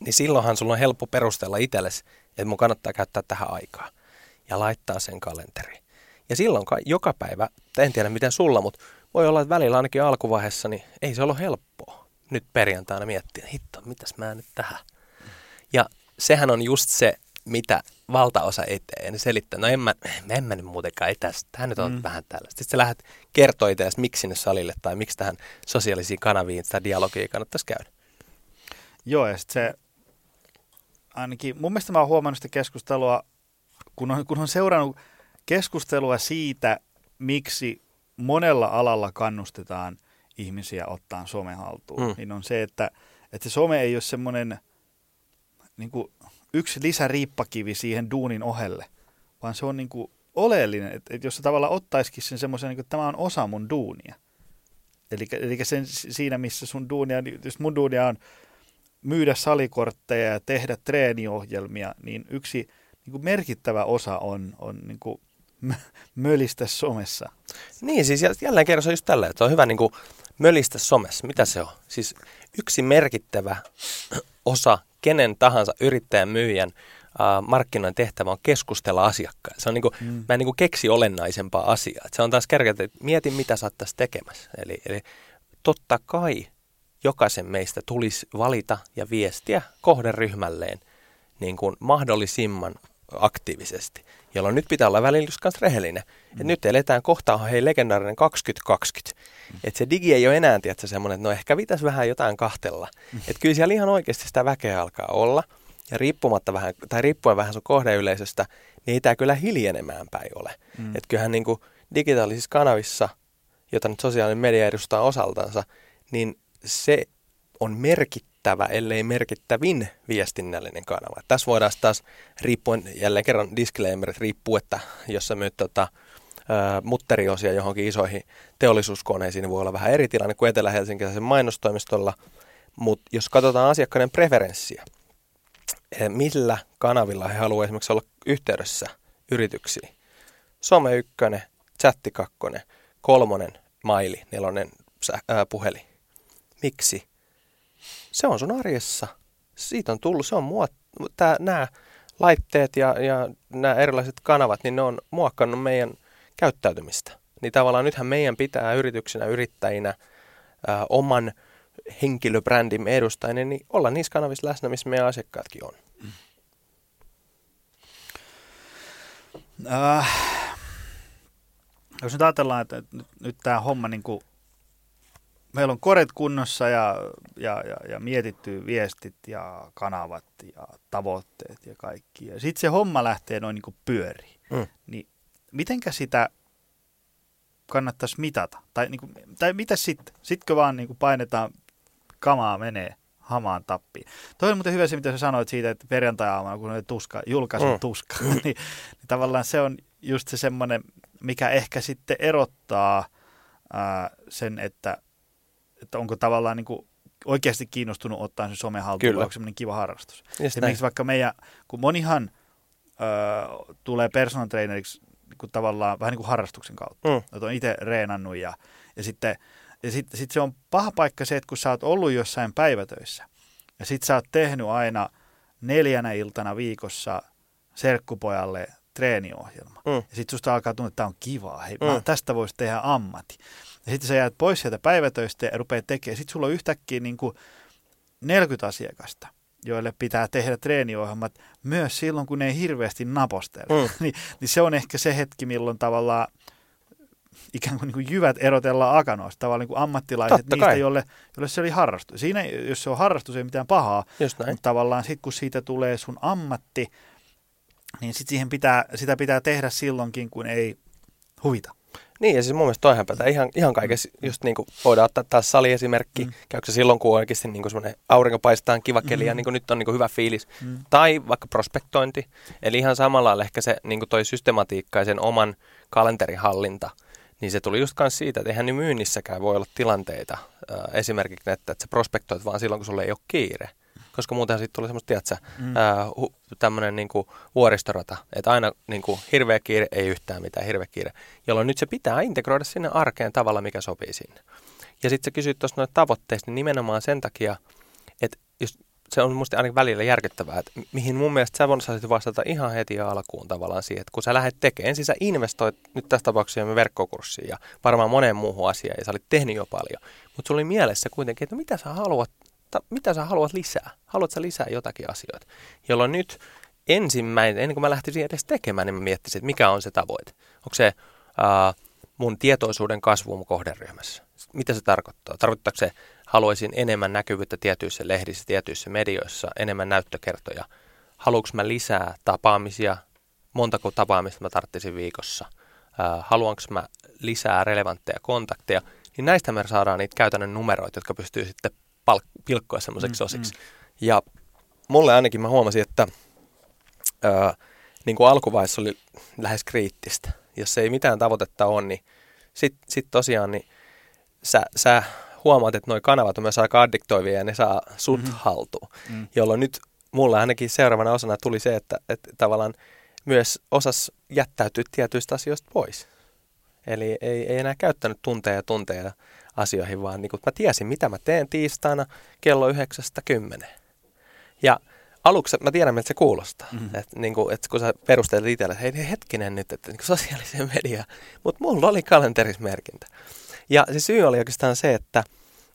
niin silloinhan sulla on helppo perustella itsellesi, että mun kannattaa käyttää tähän aikaa ja laittaa sen kalenteriin. Ja silloin joka päivä, en tiedä miten sulla, mutta voi olla, että välillä ainakin alkuvaiheessa, niin ei se ole helppoa nyt perjantaina miettiä, hitto, mitäs mä nyt tähän. Ja sehän on just se, mitä valtaosa eteen niin selittää, no en mä, en mä nyt muutenkaan etästä, tähän nyt on mm. vähän tällaista. Sitten sä lähdet kertoa itse miksi sinne salille tai miksi tähän sosiaalisiin kanaviin sitä dialogia kannattaisi käydä. Joo, ja sitten se, ainakin mun mielestä mä oon huomannut sitä keskustelua, kun on, kun on seurannut keskustelua siitä, miksi monella alalla kannustetaan – ihmisiä ottaa somen haltuun, mm. niin on se, että, että se some ei ole semmoinen niin kuin yksi lisäriippakivi siihen duunin ohelle, vaan se on niin kuin oleellinen, että, että jos se tavallaan ottaisikin sen semmoisen, niin että tämä on osa mun duunia. Eli, eli sen, siinä, missä sun duunia, jos mun duunia on myydä salikortteja ja tehdä treeniohjelmia, niin yksi niin kuin merkittävä osa on, on niin kuin mölistä somessa. Niin, siis jälleen kerran se on just tällä, että on hyvä niin kuin mölistä somessa. Mitä se on? Siis yksi merkittävä osa kenen tahansa yrittäjän myyjän markkinoinnin tehtävä on keskustella asiakkaan. Se on niinku, mm. Mä en niinku keksi olennaisempaa asiaa. Et se on taas kärkeä, että mieti mitä sä oot tässä tekemässä. Eli, eli totta kai jokaisen meistä tulisi valita ja viestiä kohderyhmälleen niin kuin mahdollisimman aktiivisesti, jolloin nyt pitää olla välillä just rehellinen. Mm. Et nyt eletään kohtaa hei legendaarinen 2020. Mm. Että se digi ei ole enää tietysti semmoinen, että no ehkä pitäisi vähän jotain kahtella. Mm. Että kyllä siellä ihan oikeasti sitä väkeä alkaa olla. Ja riippumatta vähän, tai riippuen vähän sun kohdeyleisöstä, niin ei tämä kyllä hiljenemään päin ole. Mm. Että kyllähän niin kuin digitaalisissa kanavissa, jota nyt sosiaalinen media edustaa osaltansa, niin se on merkittävä merkittävä, ellei merkittävin viestinnällinen kanava. Tässä voidaan taas riippuen, jälleen kerran disclaimerit riippuu, että jos sä myyt tota, mutteriosia johonkin isoihin teollisuuskoneisiin, niin voi olla vähän eri tilanne kuin Etelä-Helsinkiläisen mainostoimistolla. Mutta jos katsotaan asiakkaiden preferenssiä, e, millä kanavilla he haluavat esimerkiksi olla yhteydessä yrityksiin. Some ykkönen, chatti kakkonen, kolmonen, maili, nelonen, puhelin. Miksi? Se on sun arjessa. Siitä on tullut, se on muot, tää, nämä laitteet ja, ja nämä erilaiset kanavat, niin ne on muokkannut meidän käyttäytymistä. Niin tavallaan nythän meidän pitää yrityksinä, yrittäjinä, ää, oman henkilöbrändimme edustajina, niin olla niissä kanavissa läsnä, missä meidän asiakkaatkin on. Mm. Äh, jos nyt ajatellaan, että nyt, nyt tämä homma niin kuin meillä on koret kunnossa ja, ja, ja, ja mietitty viestit ja kanavat ja tavoitteet ja kaikki. Ja sitten se homma lähtee noin niin pyöriin. Mm. Niin mitenkä sitä kannattaisi mitata? Tai, niin kuin, tai mitä sitten? Sittkö vaan niin kuin painetaan kamaa menee hamaan tappiin. Toi on muuten hyvä se, mitä sä sanoit siitä, että perjantai-aamuna, kun on tuska, julkaisun mm. tuska, niin, niin tavallaan se on just se semmoinen, mikä ehkä sitten erottaa ää, sen, että että onko tavallaan niin kuin oikeasti kiinnostunut ottaa se some haltuun, onko semmoinen kiva harrastus. Esimerkiksi vaikka meidän, kun monihan ö, tulee personal traineriksi niin kuin tavallaan vähän niin kuin harrastuksen kautta. Mm. Että on itse reenannut ja, ja sitten ja sit, sit se on paha paikka se, että kun sä oot ollut jossain päivätöissä ja sit sä oot tehnyt aina neljänä iltana viikossa serkkupojalle treeniohjelma. Mm. Ja sit susta alkaa tuntua, että tämä on kivaa. Hei, mm. tästä voisi tehdä ammatti. Ja sitten sä jäät pois sieltä päivätöistä ja rupeat tekemään. Sitten sulla on yhtäkkiä niin kuin 40 asiakasta. joille pitää tehdä treeniohjelmat myös silloin, kun ne ei hirveästi napostele. Mm. niin, niin se on ehkä se hetki, milloin tavallaan ikään kuin, niin kuin jyvät erotellaan akanoista, tavallaan niin kuin ammattilaiset Totta niistä, kai. jolle, jolle se oli harrastus. Siinä, jos se on harrastus, ei mitään pahaa, mutta tavallaan sitten kun siitä tulee sun ammatti, niin sit siihen pitää, sitä pitää tehdä silloinkin, kun ei huvita. Niin, ja siis mun mielestä toihan pätee ihan, ihan kaikessa, just niin kuin voidaan ottaa taas saliesimerkki, Mm. käykö se silloin, kun oikeasti niin kuin semmoinen aurinko paistaa, kiva keli ja Mm. niin kuin nyt on niin kuin hyvä fiilis, Mm. tai vaikka prospektointi, eli ihan samalla ehkä se niin kuin toi systematiikka ja sen oman kalenterin hallinta, niin se tuli just kanssa siitä, että eihän niin myynnissäkään voi olla tilanteita, esimerkiksi että, että sä prospektoit vaan silloin, kun sulla ei ole kiire. Koska muutenhan siitä tulee semmoista, tiedätkö, Mm. hu, tämmöinen niin kuin vuoristorata, että aina niin kuin hirveä kiire, ei yhtään mitään hirveä kiire, jolloin nyt se pitää integroida sinne arkeen tavalla, mikä sopii sinne. Ja sitten sä kysyt tuosta noita tavoitteista, niin nimenomaan sen takia, että jos, se on musta ainakin välillä järkyttävää, että mihin mun mielestä sä voisit vastata ihan heti alkuun tavallaan siihen, että kun sä lähdet tekemään, ensin sä investoit nyt tässä tapauksessa me verkkokurssiin ja varmaan moneen muuhun asiaan ja sä olit tehnyt jo paljon, mutta sulla oli mielessä kuitenkin, että mitä sä haluat, ta, mitä sä haluat lisää, haluat sä lisää jotakin asioita, jolloin nyt ensimmäinen, ennen kuin mä lähtisin edes tekemään, niin mä miettisin, että mikä on se tavoite. Onko se ää, mun tietoisuuden kasvu mun kohderyhmässä? Mitä se tarkoittaa? Tarkoittaako se, haluaisin enemmän näkyvyyttä tietyissä lehdissä, tietyissä medioissa, enemmän näyttökertoja? Haluanko mä lisää tapaamisia? Montako tapaamista mä tarttisin viikossa? Ää, haluanko mä lisää relevantteja kontakteja? Niin näistä me saadaan niitä käytännön numeroita, jotka pystyy sitten palk- pilkkoa semmoiseksi Mm, osiksi. Ja mulle ainakin mä huomasin, että ää, niin kuin alkuvaiheessa oli lähes kriittistä. Jos ei mitään tavoitetta ole, niin sitten sit tosiaan niin sä, sä huomaat, että nuo kanavat on myös aika addiktoivia ja ne saa sut Mhm. mm-hmm. haltuun. Mm. Jolloin nyt mulle ainakin seuraavana osana tuli se, että, että tavallaan myös osas jättäytyä tietyistä asioista pois. Eli ei, ei enää käyttänyt tunteja ja tunteja asioihin, vaan niin kuin mä tiesin, mitä mä teen tiistaina kello 9.10. Ja aluksi mä tiedän, miltä se kuulostaa. Mm. Että niin kuin, että kun sä perustelet itselle, että hei hetkinen nyt, että niin sosiaaliseen mediaan. Mutta mulla oli kalenterismerkintä. Ja se syy oli oikeastaan se, että,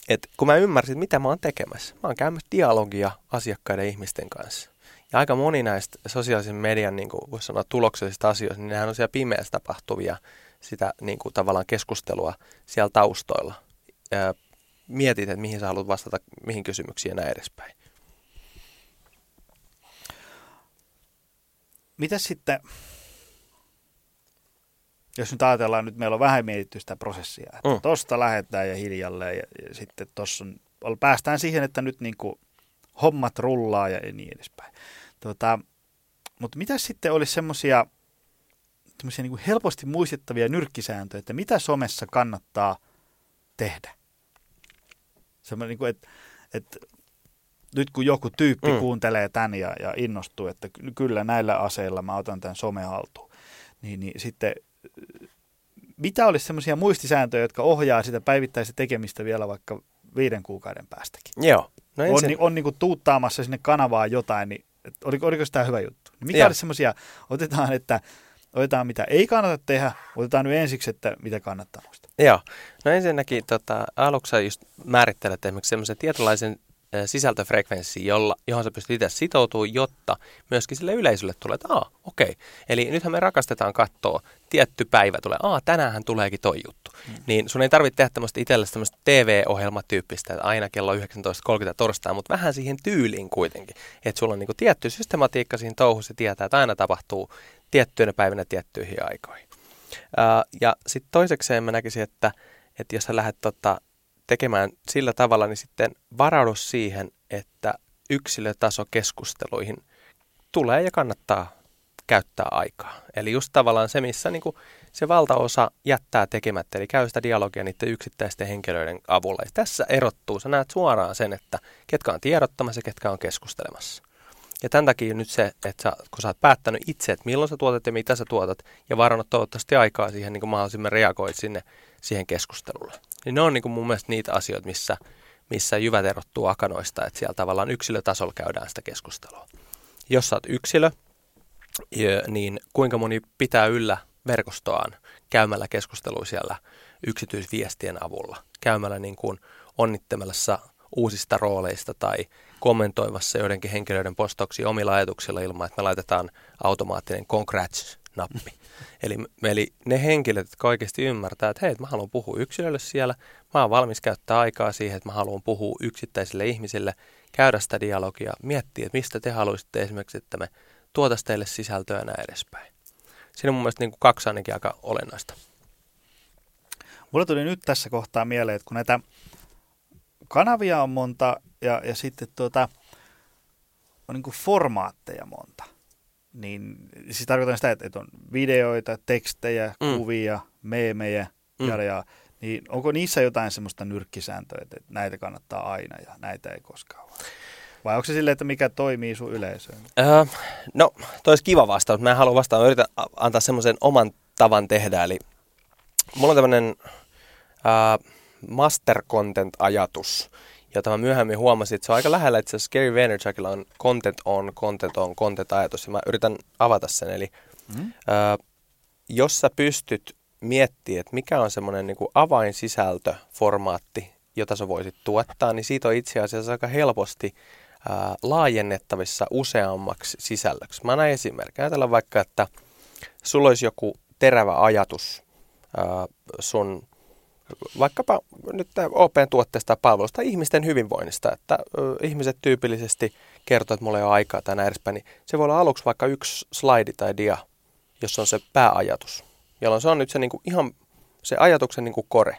että kun mä ymmärsin, mitä mä oon tekemässä. Mä oon käymässä dialogia asiakkaiden ihmisten kanssa. Ja aika moni näistä sosiaalisen median, niin kuin voisi sanoa, tuloksellisista asioista, niin nehän on siellä pimeässä tapahtuvia sitä niin kuin tavallaan keskustelua siellä taustoilla. Ja mietit, että mihin sä haluat vastata, mihin kysymyksiin ja näin edespäin. Mitä sitten, jos nyt ajatellaan, nyt meillä on vähän mietitty sitä prosessia, että mm. Tosta lähdetään ja hiljalleen ja, ja sitten tossa on, päästään siihen, että nyt niin kuin hommat rullaa ja niin edespäin. Tota, mutta mitä sitten olisi semmoisia niin helposti muistettavia nyrkkisääntöjä, että mitä somessa kannattaa tehdä? Semmoinen, niin kuin, että, että nyt kun joku tyyppi mm. Kuuntelee tämän ja, ja innostuu, että ky- kyllä näillä aseilla mä otan tämän some haltuun, niin, niin sitten mitä olisi semmoisia muistisääntöjä, jotka ohjaa sitä päivittäistä tekemistä vielä vaikka viiden kuukauden päästäkin? Joo. No on, ensin, ni, on niin kuin tuuttaamassa sinne kanavaan jotain, niin oliko, oliko tämä hyvä juttu? Niin mikä Joo. olisi semmoisia, otetaan, että otetaan mitä ei kannata tehdä, otetaan nyt ensiksi, että mitä kannattaa muistaa. Joo. No ensinnäkin tota, aluksi just määrittelet esimerkiksi semmoisen tietynlaisen ö, sisältöfrekvenssin, jolla, johon sä pystyt itse sitoutumaan, jotta myöskin sille yleisölle tulee, että aa, okei. Okay. Eli nythän me rakastetaan katsoa, tietty päivä tulee, aa, tänäänhän tuleekin toi juttu. Mm. Niin sun ei tarvitse tehdä tämmöistä itselle tämmöistä TV-ohjelmatyyppistä, että aina kello 19.30 torstai, mutta vähän siihen tyyliin kuitenkin. Että sulla on niinku tietty systematiikka siinä touhussa, tietää, että aina tapahtuu tiettyinä päivinä tiettyihin aikoihin. Ja sitten toisekseen mä näkisin, että, että jos sä lähdet tota, tekemään sillä tavalla, niin sitten varaudu siihen, että yksilötasokeskusteluihin tulee ja kannattaa käyttää aikaa. Eli just tavallaan se, missä niin kuin se valtaosa jättää tekemättä, eli käy sitä dialogia niiden yksittäisten henkilöiden avulla. Ja tässä erottuu, sä näet suoraan sen, että ketkä on tiedottamassa ja ketkä on keskustelemassa. Ja tämän takia nyt se, että sä, kun sä oot päättänyt itse, että milloin sä tuotat ja mitä sä tuotat, ja varannut toivottavasti aikaa siihen, niin kuin mahdollisimman reagoit sinne siihen keskustelulle. Niin ne on niin kuin mun mielestä niitä asioita, missä, missä jyvät erottuu akanoista, että siellä tavallaan yksilötasolla käydään sitä keskustelua. Jos sä oot yksilö, niin kuinka moni pitää yllä verkostoaan käymällä keskustelua siellä yksityisviestien avulla, käymällä niin kuin onnittelemassa uusista rooleista tai kommentoimassa joidenkin henkilöiden postauksia omilla ajatuksilla ilman, että me laitetaan automaattinen congrats-nappi. Eli, eli ne henkilöt, jotka oikeasti ymmärtää, että hei, mä haluan puhua yksilölle siellä, mä oon valmis käyttää aikaa siihen, että mä haluan puhua yksittäisille ihmisille, käydä sitä dialogia, miettiä, että mistä te haluaisitte esimerkiksi, että me tuotaisiin teille sisältöä ja näin edespäin. Siinä on mun mielestä niin kuin kaksi ainakin aika olennaista. Mulla tuli nyt tässä kohtaa mieleen, että kun näitä kanavia on monta ja, ja sitten tuota, on niin formaatteja monta, niin siis tarkoitan sitä, että, että on videoita, tekstejä, mm. kuvia, meemejä, mm. ja, ja, niin onko niissä jotain semmoista nyrkkisääntöä, että näitä kannattaa aina ja näitä ei koskaan vaan? Vai onko se silleen, että mikä toimii sun yleisöön? Öö, no, toi olisi kiva vastaus. Mä en halua vastaa. Mä yritän antaa semmoisen oman tavan tehdä. Eli mulla on tämmöinen äh, master content-ajatus, jota mä myöhemmin huomasin, että se on aika lähellä itse asiassa Gary Vaynerchukilla on content on, content on, content-ajatus, ja mä yritän avata sen. Eli mm. äh, jos sä pystyt miettimään, että mikä on semmoinen niin avainsisältö, formaatti, jota sä voisit tuottaa, niin siitä on itse asiassa aika helposti ää, laajennettavissa useammaksi sisällöksi. Mä näin esimerkki. Ajatellaan vaikka, että sulla olisi joku terävä ajatus ää, sun vaikkapa nyt OP-tuotteesta tai palvelusta ihmisten hyvinvoinnista, että ihmiset tyypillisesti kertoo, että mulla ei ole aikaa tai näin edespäin, niin se voi olla aluksi vaikka yksi slaidi tai dia, jossa on se pääajatus, jolloin se on nyt se niin kuin ihan se ajatuksen niin kuin kore.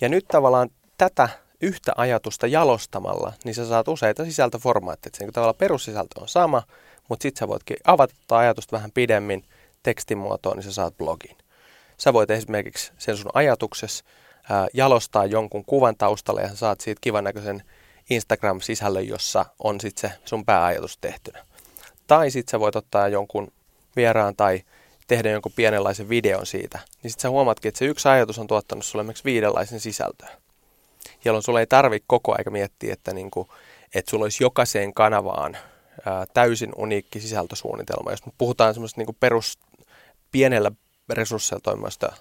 Ja nyt tavallaan tätä yhtä ajatusta jalostamalla, niin sä saat useita sisältöformaatteja. Se niin tavallaan perussisältö on sama, mutta sitten sä voitkin avata ajatusta vähän pidemmin tekstin muotoon, niin sä saat blogin. Sä voit esimerkiksi sen sun ajatuksessa ää, jalostaa jonkun kuvan taustalle ja sä saat siitä kivan näköisen Instagram-sisällön, jossa on sitten se sun pääajatus tehtynä. Tai sitten sä voit ottaa jonkun vieraan tai tehdä jonkun pienenlaisen videon siitä, niin sitten sä huomaatkin, että se yksi ajatus on tuottanut sulle esimerkiksi viidenlaisen sisältöä jolloin sulla ei tarvitse koko aika miettiä, että, niin kuin, että sulla olisi jokaiseen kanavaan ää, täysin uniikki sisältösuunnitelma. Jos me puhutaan semmoista niin perus pienellä resursseilla toimivasta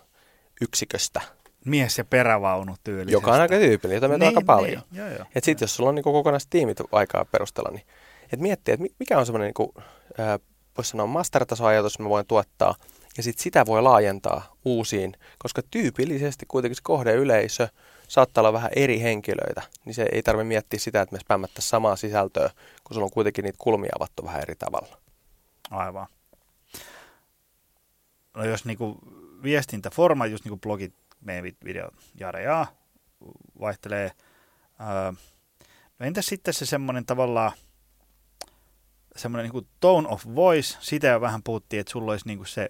yksiköstä, mies- ja perävaunu tyylisestä. Joka on aika tyypillinen, jota meitä niin, on aika paljon. Niin, Että sitten jos sulla on niin kokonaiset tiimit aikaa perustella, niin et miettiä, että mikä on semmoinen, niin voisi sanoa mastertasoajatus, me voin tuottaa, ja sitten sitä voi laajentaa uusiin, koska tyypillisesti kuitenkin se kohdeyleisö saattaa olla vähän eri henkilöitä, niin se ei tarvitse miettiä sitä, että me spämmättäisiin samaa sisältöä, kun sulla on kuitenkin niitä kulmia avattu vähän eri tavalla. Aivan. No jos niinku viestintäforma, just niin kuin blogit, meemit, video, jare ja vaihtelee. Öö, no entäs sitten se semmoinen tavallaan semmoinen niin tone of voice, sitä jo vähän puhuttiin, että sulla olisi niin kuin se,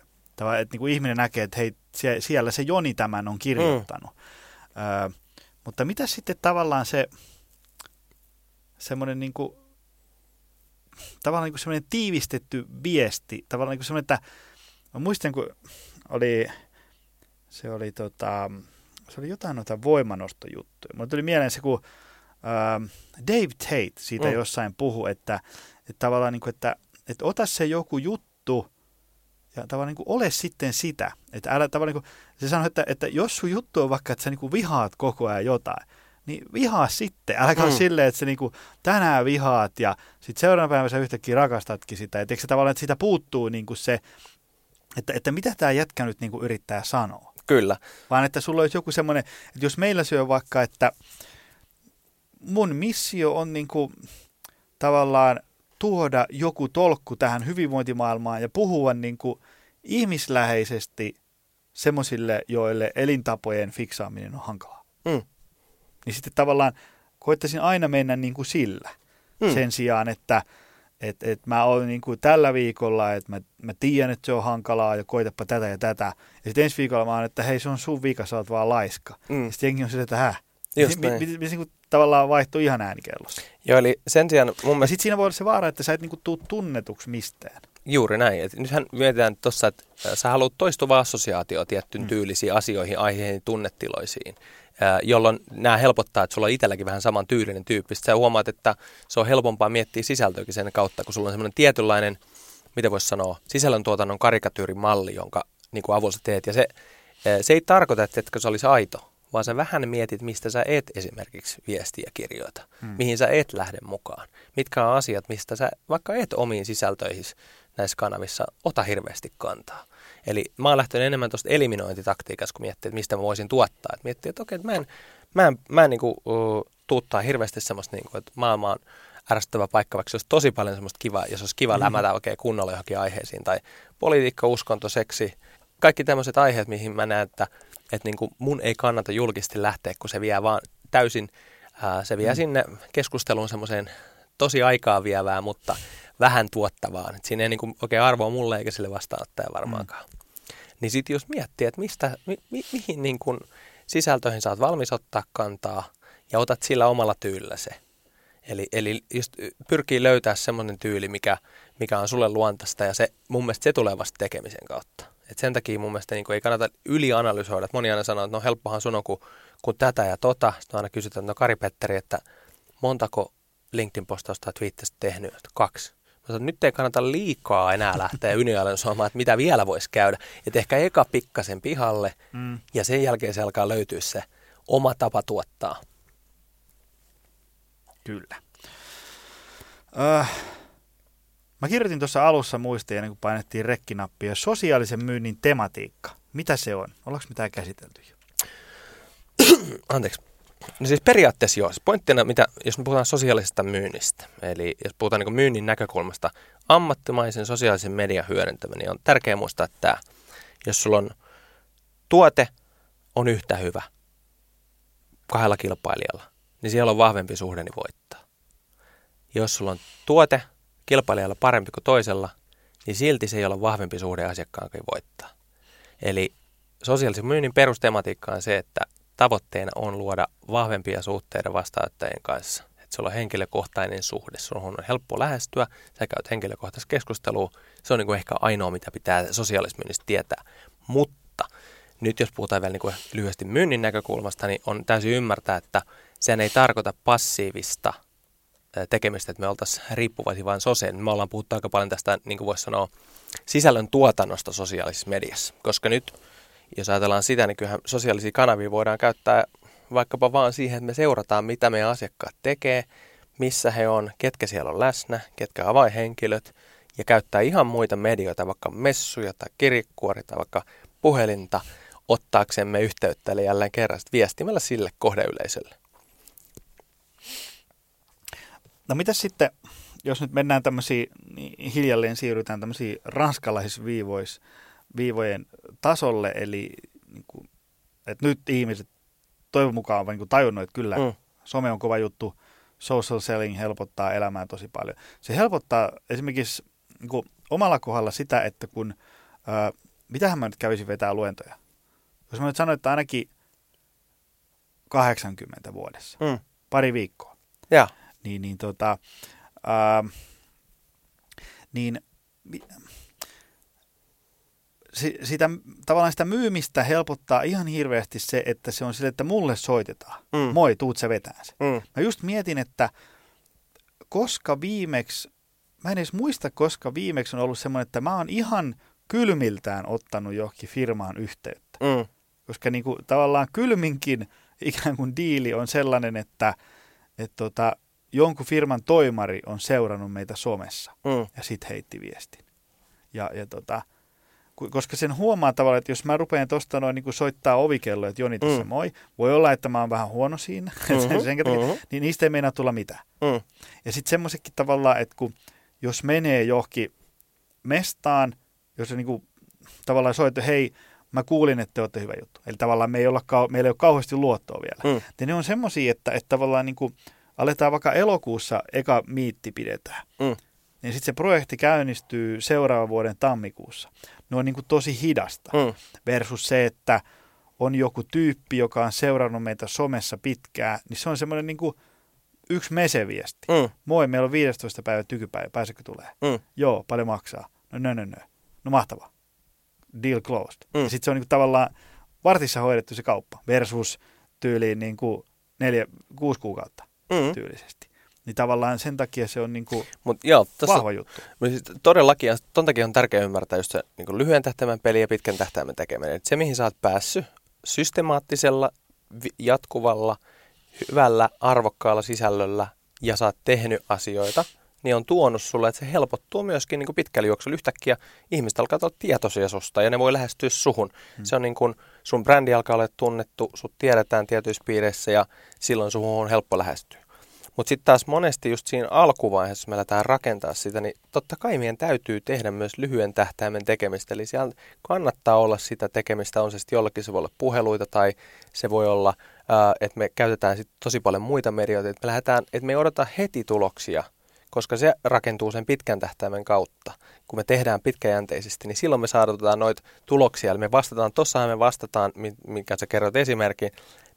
että niin kuin ihminen näkee, että hei, siellä se Joni tämän on kirjoittanut. Mm. Öö, mutta mitä sitten tavallaan se semmoinen niin kuin, tavallaan niin kuin semmoinen tiivistetty viesti, tavallaan niin kuin semmoinen, että mä muistan, kun oli, se oli tota, se oli jotain noita voimanostojuttuja. Mulle tuli mieleen se, kun äh, Dave Tate siitä mm. jossain puhu, että, että tavallaan niin kuin, että, että ota se joku juttu ja tavallaan niin kuin ole sitten sitä. Että älä tavallaan niin kuin, se sanoi, että, että jos sun juttu on vaikka, että sä niin kuin vihaat koko ajan jotain, niin vihaa sitten. Älä mm. silleen, että sä niinku tänään vihaat ja sitten seuraavana päivänä sä yhtäkkiä rakastatkin sitä. Että se tavallaan, että siitä puuttuu niinku se, että, että mitä tämä jätkä nyt niinku yrittää sanoa. Kyllä. Vaan että sulla olisi joku semmoinen, että jos meillä syö vaikka, että mun missio on niinku tavallaan tuoda joku tolkku tähän hyvinvointimaailmaan ja puhua niinku ihmisläheisesti semmoisille, joille elintapojen fiksaaminen on hankalaa. Mm. Niin sitten tavallaan koittaisin aina mennä niin kuin sillä. Mm. Sen sijaan, että et, et mä olen niin kuin tällä viikolla, että mä, mä tiedän, että se on hankalaa ja koitapa tätä ja tätä. Ja sitten ensi viikolla mä oon, että hei se on sun vika, sä oot vaan laiska. Mm. Ja sitten jengi on se, että häh. Just niin. Mi, mi, mi, mi, tavallaan vaihtuu ihan äänikellossa. Joo, eli sen sijaan mun mielestä... Ja sitten siinä voi olla se vaara, että sä et niinku tuu tunnetuksi mistään. Juuri näin. Et nythän mietitään tuossa, että sä haluat toistuvaa assosiaatio tiettyyn mm. tyylisiin asioihin, aiheihin, tunnetiloisiin, jolloin nämä helpottaa, että sulla on itselläkin vähän saman tyylinen tyyppi. Sitten sä huomaat, että se on helpompaa miettiä sisältöäkin sen kautta, kun sulla on semmoinen tietynlainen, miten voisi sanoa, sisällöntuotannon karikatyyrimalli, jonka niin kuin avulla teet. Ja se, se ei tarkoita, että se olisi aito, vaan sä vähän mietit, mistä sä et esimerkiksi viestiä kirjoita, hmm. mihin sä et lähde mukaan. Mitkä on asiat, mistä sä vaikka et omiin sisältöihin näissä kanavissa ota hirveästi kantaa. Eli mä oon lähtenyt enemmän tuosta eliminointitaktiikasta, kun miettii, että mistä mä voisin tuottaa. Et miettii, että okei, että mä en, mä en, mä en niinku, uh, tuuttaa hirveästi semmoista, niinku, että maailma on ärsyttävä paikka, vaikka se olisi tosi paljon semmoista kivaa, jos olisi kiva mm-hmm. lämätä oikein kunnolla johonkin aiheisiin, tai politiikka, uskonto, seksi, kaikki tämmöiset aiheet, mihin mä näen, että, että niin kuin mun ei kannata julkisesti lähteä, kun se vie vaan täysin, ää, se vie mm. sinne keskusteluun semmoiseen tosi aikaa vievää, mutta vähän tuottavaan. Et siinä ei niin kuin oikein arvoa mulle eikä sille vastaanottaja varmaankaan. Mm. Niin sitten jos miettii, että mistä, mi, mi, mihin niin kuin sisältöihin saat valmis ottaa kantaa ja otat sillä omalla tyylillä se. Eli, eli just pyrkii löytää semmoinen tyyli, mikä, mikä on sulle luontaista ja se, mun mielestä se tulee vasta tekemisen kautta. Et sen takia mun mielestä niin ei kannata ylianalysoida. Et moni aina sanoo, että no helppohan sun on kuin, kuin tätä ja tota. Sitten aina kysytään, että no Kari Petteri, että montako LinkedIn-postausta tai twiittistä tehnyt? Kaksi. Sanon, nyt ei kannata liikaa enää lähteä ylianalysoimaan, että mitä vielä voisi käydä. Että ehkä eka pikkasen pihalle mm. ja sen jälkeen se alkaa löytyä se oma tapa tuottaa. Kyllä. Uh, Mä kirjoitin tuossa alussa muistia, ennen kuin painettiin rekkinappia, sosiaalisen myynnin tematiikka. Mitä se on? Ollaanko mitään käsitelty jo? Anteeksi. No siis periaatteessa joo. Pointtina, mitä, jos me puhutaan sosiaalisesta myynnistä, eli jos puhutaan niin myynnin näkökulmasta, ammattimaisen sosiaalisen median hyödyntäminen, niin on tärkeää muistaa, että jos sulla on tuote on yhtä hyvä kahdella kilpailijalla, niin siellä on vahvempi suhde, niin voittaa. Jos sulla on tuote kilpailijalla parempi kuin toisella, niin silti se ei ole vahvempi suhde asiakkaan kuin voittaa. Eli sosiaalisen myynnin perustematiikka on se, että tavoitteena on luoda vahvempia suhteita vastaanottajien kanssa. Että sulla on henkilökohtainen suhde, sun on helppo lähestyä, sä käyt henkilökohtaista keskustelua. Se on niin kuin ehkä ainoa, mitä pitää sosiaalismyynnistä tietää. Mutta nyt jos puhutaan vielä niin kuin lyhyesti myynnin näkökulmasta, niin on täysin ymmärtää, että sen ei tarkoita passiivista – tekemistä, että me oltaisiin riippuvaisia vain soseen. Me ollaan puhuttu aika paljon tästä, niin kuin voisi sanoa, sisällön tuotannosta sosiaalisessa mediassa. Koska nyt, jos ajatellaan sitä, niin kyllähän sosiaalisia kanavia voidaan käyttää vaikkapa vaan siihen, että me seurataan, mitä meidän asiakkaat tekee, missä he on, ketkä siellä on läsnä, ketkä avainhenkilöt, ja käyttää ihan muita medioita, vaikka messuja tai kirjekuori tai vaikka puhelinta, ottaaksemme yhteyttä, eli jälleen kerran viestimällä sille kohdeyleisölle. No mitä sitten, jos nyt mennään tämmöisiin, niin hiljalleen siirrytään tämmöisiin ranskalaisviivojen tasolle, eli niin kuin, että nyt ihmiset toivon mukaan ovat niin tajunnut, että kyllä mm. some on kova juttu, social selling helpottaa elämää tosi paljon. Se helpottaa esimerkiksi niin kuin omalla kohdalla sitä, että kun, ää, mitähän mä nyt kävisin vetää luentoja. Jos mä nyt sanoin, että ainakin 80 vuodessa, mm. pari viikkoa. Ja niin, niin, tota, ää, niin sitä, tavallaan sitä myymistä helpottaa ihan hirveästi se, että se on sille, että mulle soitetaan. Mm. Moi, tuut se vetään se. Mm. Mä just mietin, että koska viimeksi, mä en edes muista, koska viimeksi on ollut semmoinen, että mä oon ihan kylmiltään ottanut johonkin firmaan yhteyttä. Mm. Koska niin kuin, tavallaan kylminkin ikään kuin diili on sellainen, että, että tota, jonkun firman toimari on seurannut meitä somessa mm. ja sitten heitti viestin. Ja, ja tota, koska sen huomaa tavallaan, että jos mä rupean tuosta noin niin soittaa ovikello, että Joni tässä mm. moi, voi olla, että mä oon vähän huono siinä, mm-hmm, sen takia, mm-hmm. niin niistä ei meinaa tulla mitään. Mm. Ja sitten semmoisetkin tavallaan, että kun, jos menee johonkin mestaan, jos se niin kuin, tavallaan soittaa, hei, mä kuulin, että te olette hyvä juttu. Eli tavallaan me ei olla, meillä ei ole kauheasti luottoa vielä. Mm. Ja ne on semmoisia, että, että tavallaan niin kuin, aletaan vaikka elokuussa eka miitti pidetään, mm. Niin sitten se projekti käynnistyy seuraavan vuoden tammikuussa. Ne on niin kuin tosi hidasta mm. versus se, että on joku tyyppi, joka on seurannut meitä somessa pitkään, niin se on semmoinen niin kuin yksi meseviesti. Mm. Moi, meillä on 15 päivä tykypäivä, pääsekö tulee? Mm. Joo, paljon maksaa. No, no, no, no. No mahtavaa. Deal closed. Mm. Ja sitten se on niin kuin tavallaan vartissa hoidettu se kauppa versus tyyliin niin kuin neljä, kuusi kuukautta mm. tyylisesti. Niin tavallaan sen takia se on niin kuin Mut joo, tossa, vahva juttu. Siis todellakin, ton takia on tärkeää ymmärtää just se niin lyhyen tähtäimen peli ja pitkän tähtäimen tekeminen. Et se, mihin sä oot päässyt systemaattisella jatkuvalla, hyvällä, arvokkaalla sisällöllä ja sä oot tehnyt asioita, niin on tuonut sulle, että se helpottuu myöskin niin kuin pitkällä juoksulla. Yhtäkkiä ihmiset alkaa olla tietoisia susta ja ne voi lähestyä suhun. Hmm. Se on niin kuin, sun brändi alkaa olla tunnettu, sut tiedetään tietyissä piireissä ja silloin suhun on helppo lähestyä. Mutta sitten taas monesti just siinä alkuvaiheessa, jos me lähdetään rakentaa sitä, niin totta kai meidän täytyy tehdä myös lyhyen tähtäimen tekemistä. Eli siellä kannattaa olla sitä tekemistä, on se sitten jollakin se voi olla puheluita tai se voi olla, että me käytetään sit tosi paljon muita medioita, että me lähdetään, että me ei odota heti tuloksia, koska se rakentuu sen pitkän tähtäimen kautta. Kun me tehdään pitkäjänteisesti, niin silloin me saadaan noita tuloksia. Eli me vastataan, tossahan me vastataan, minkä sä kerrot esimerkki,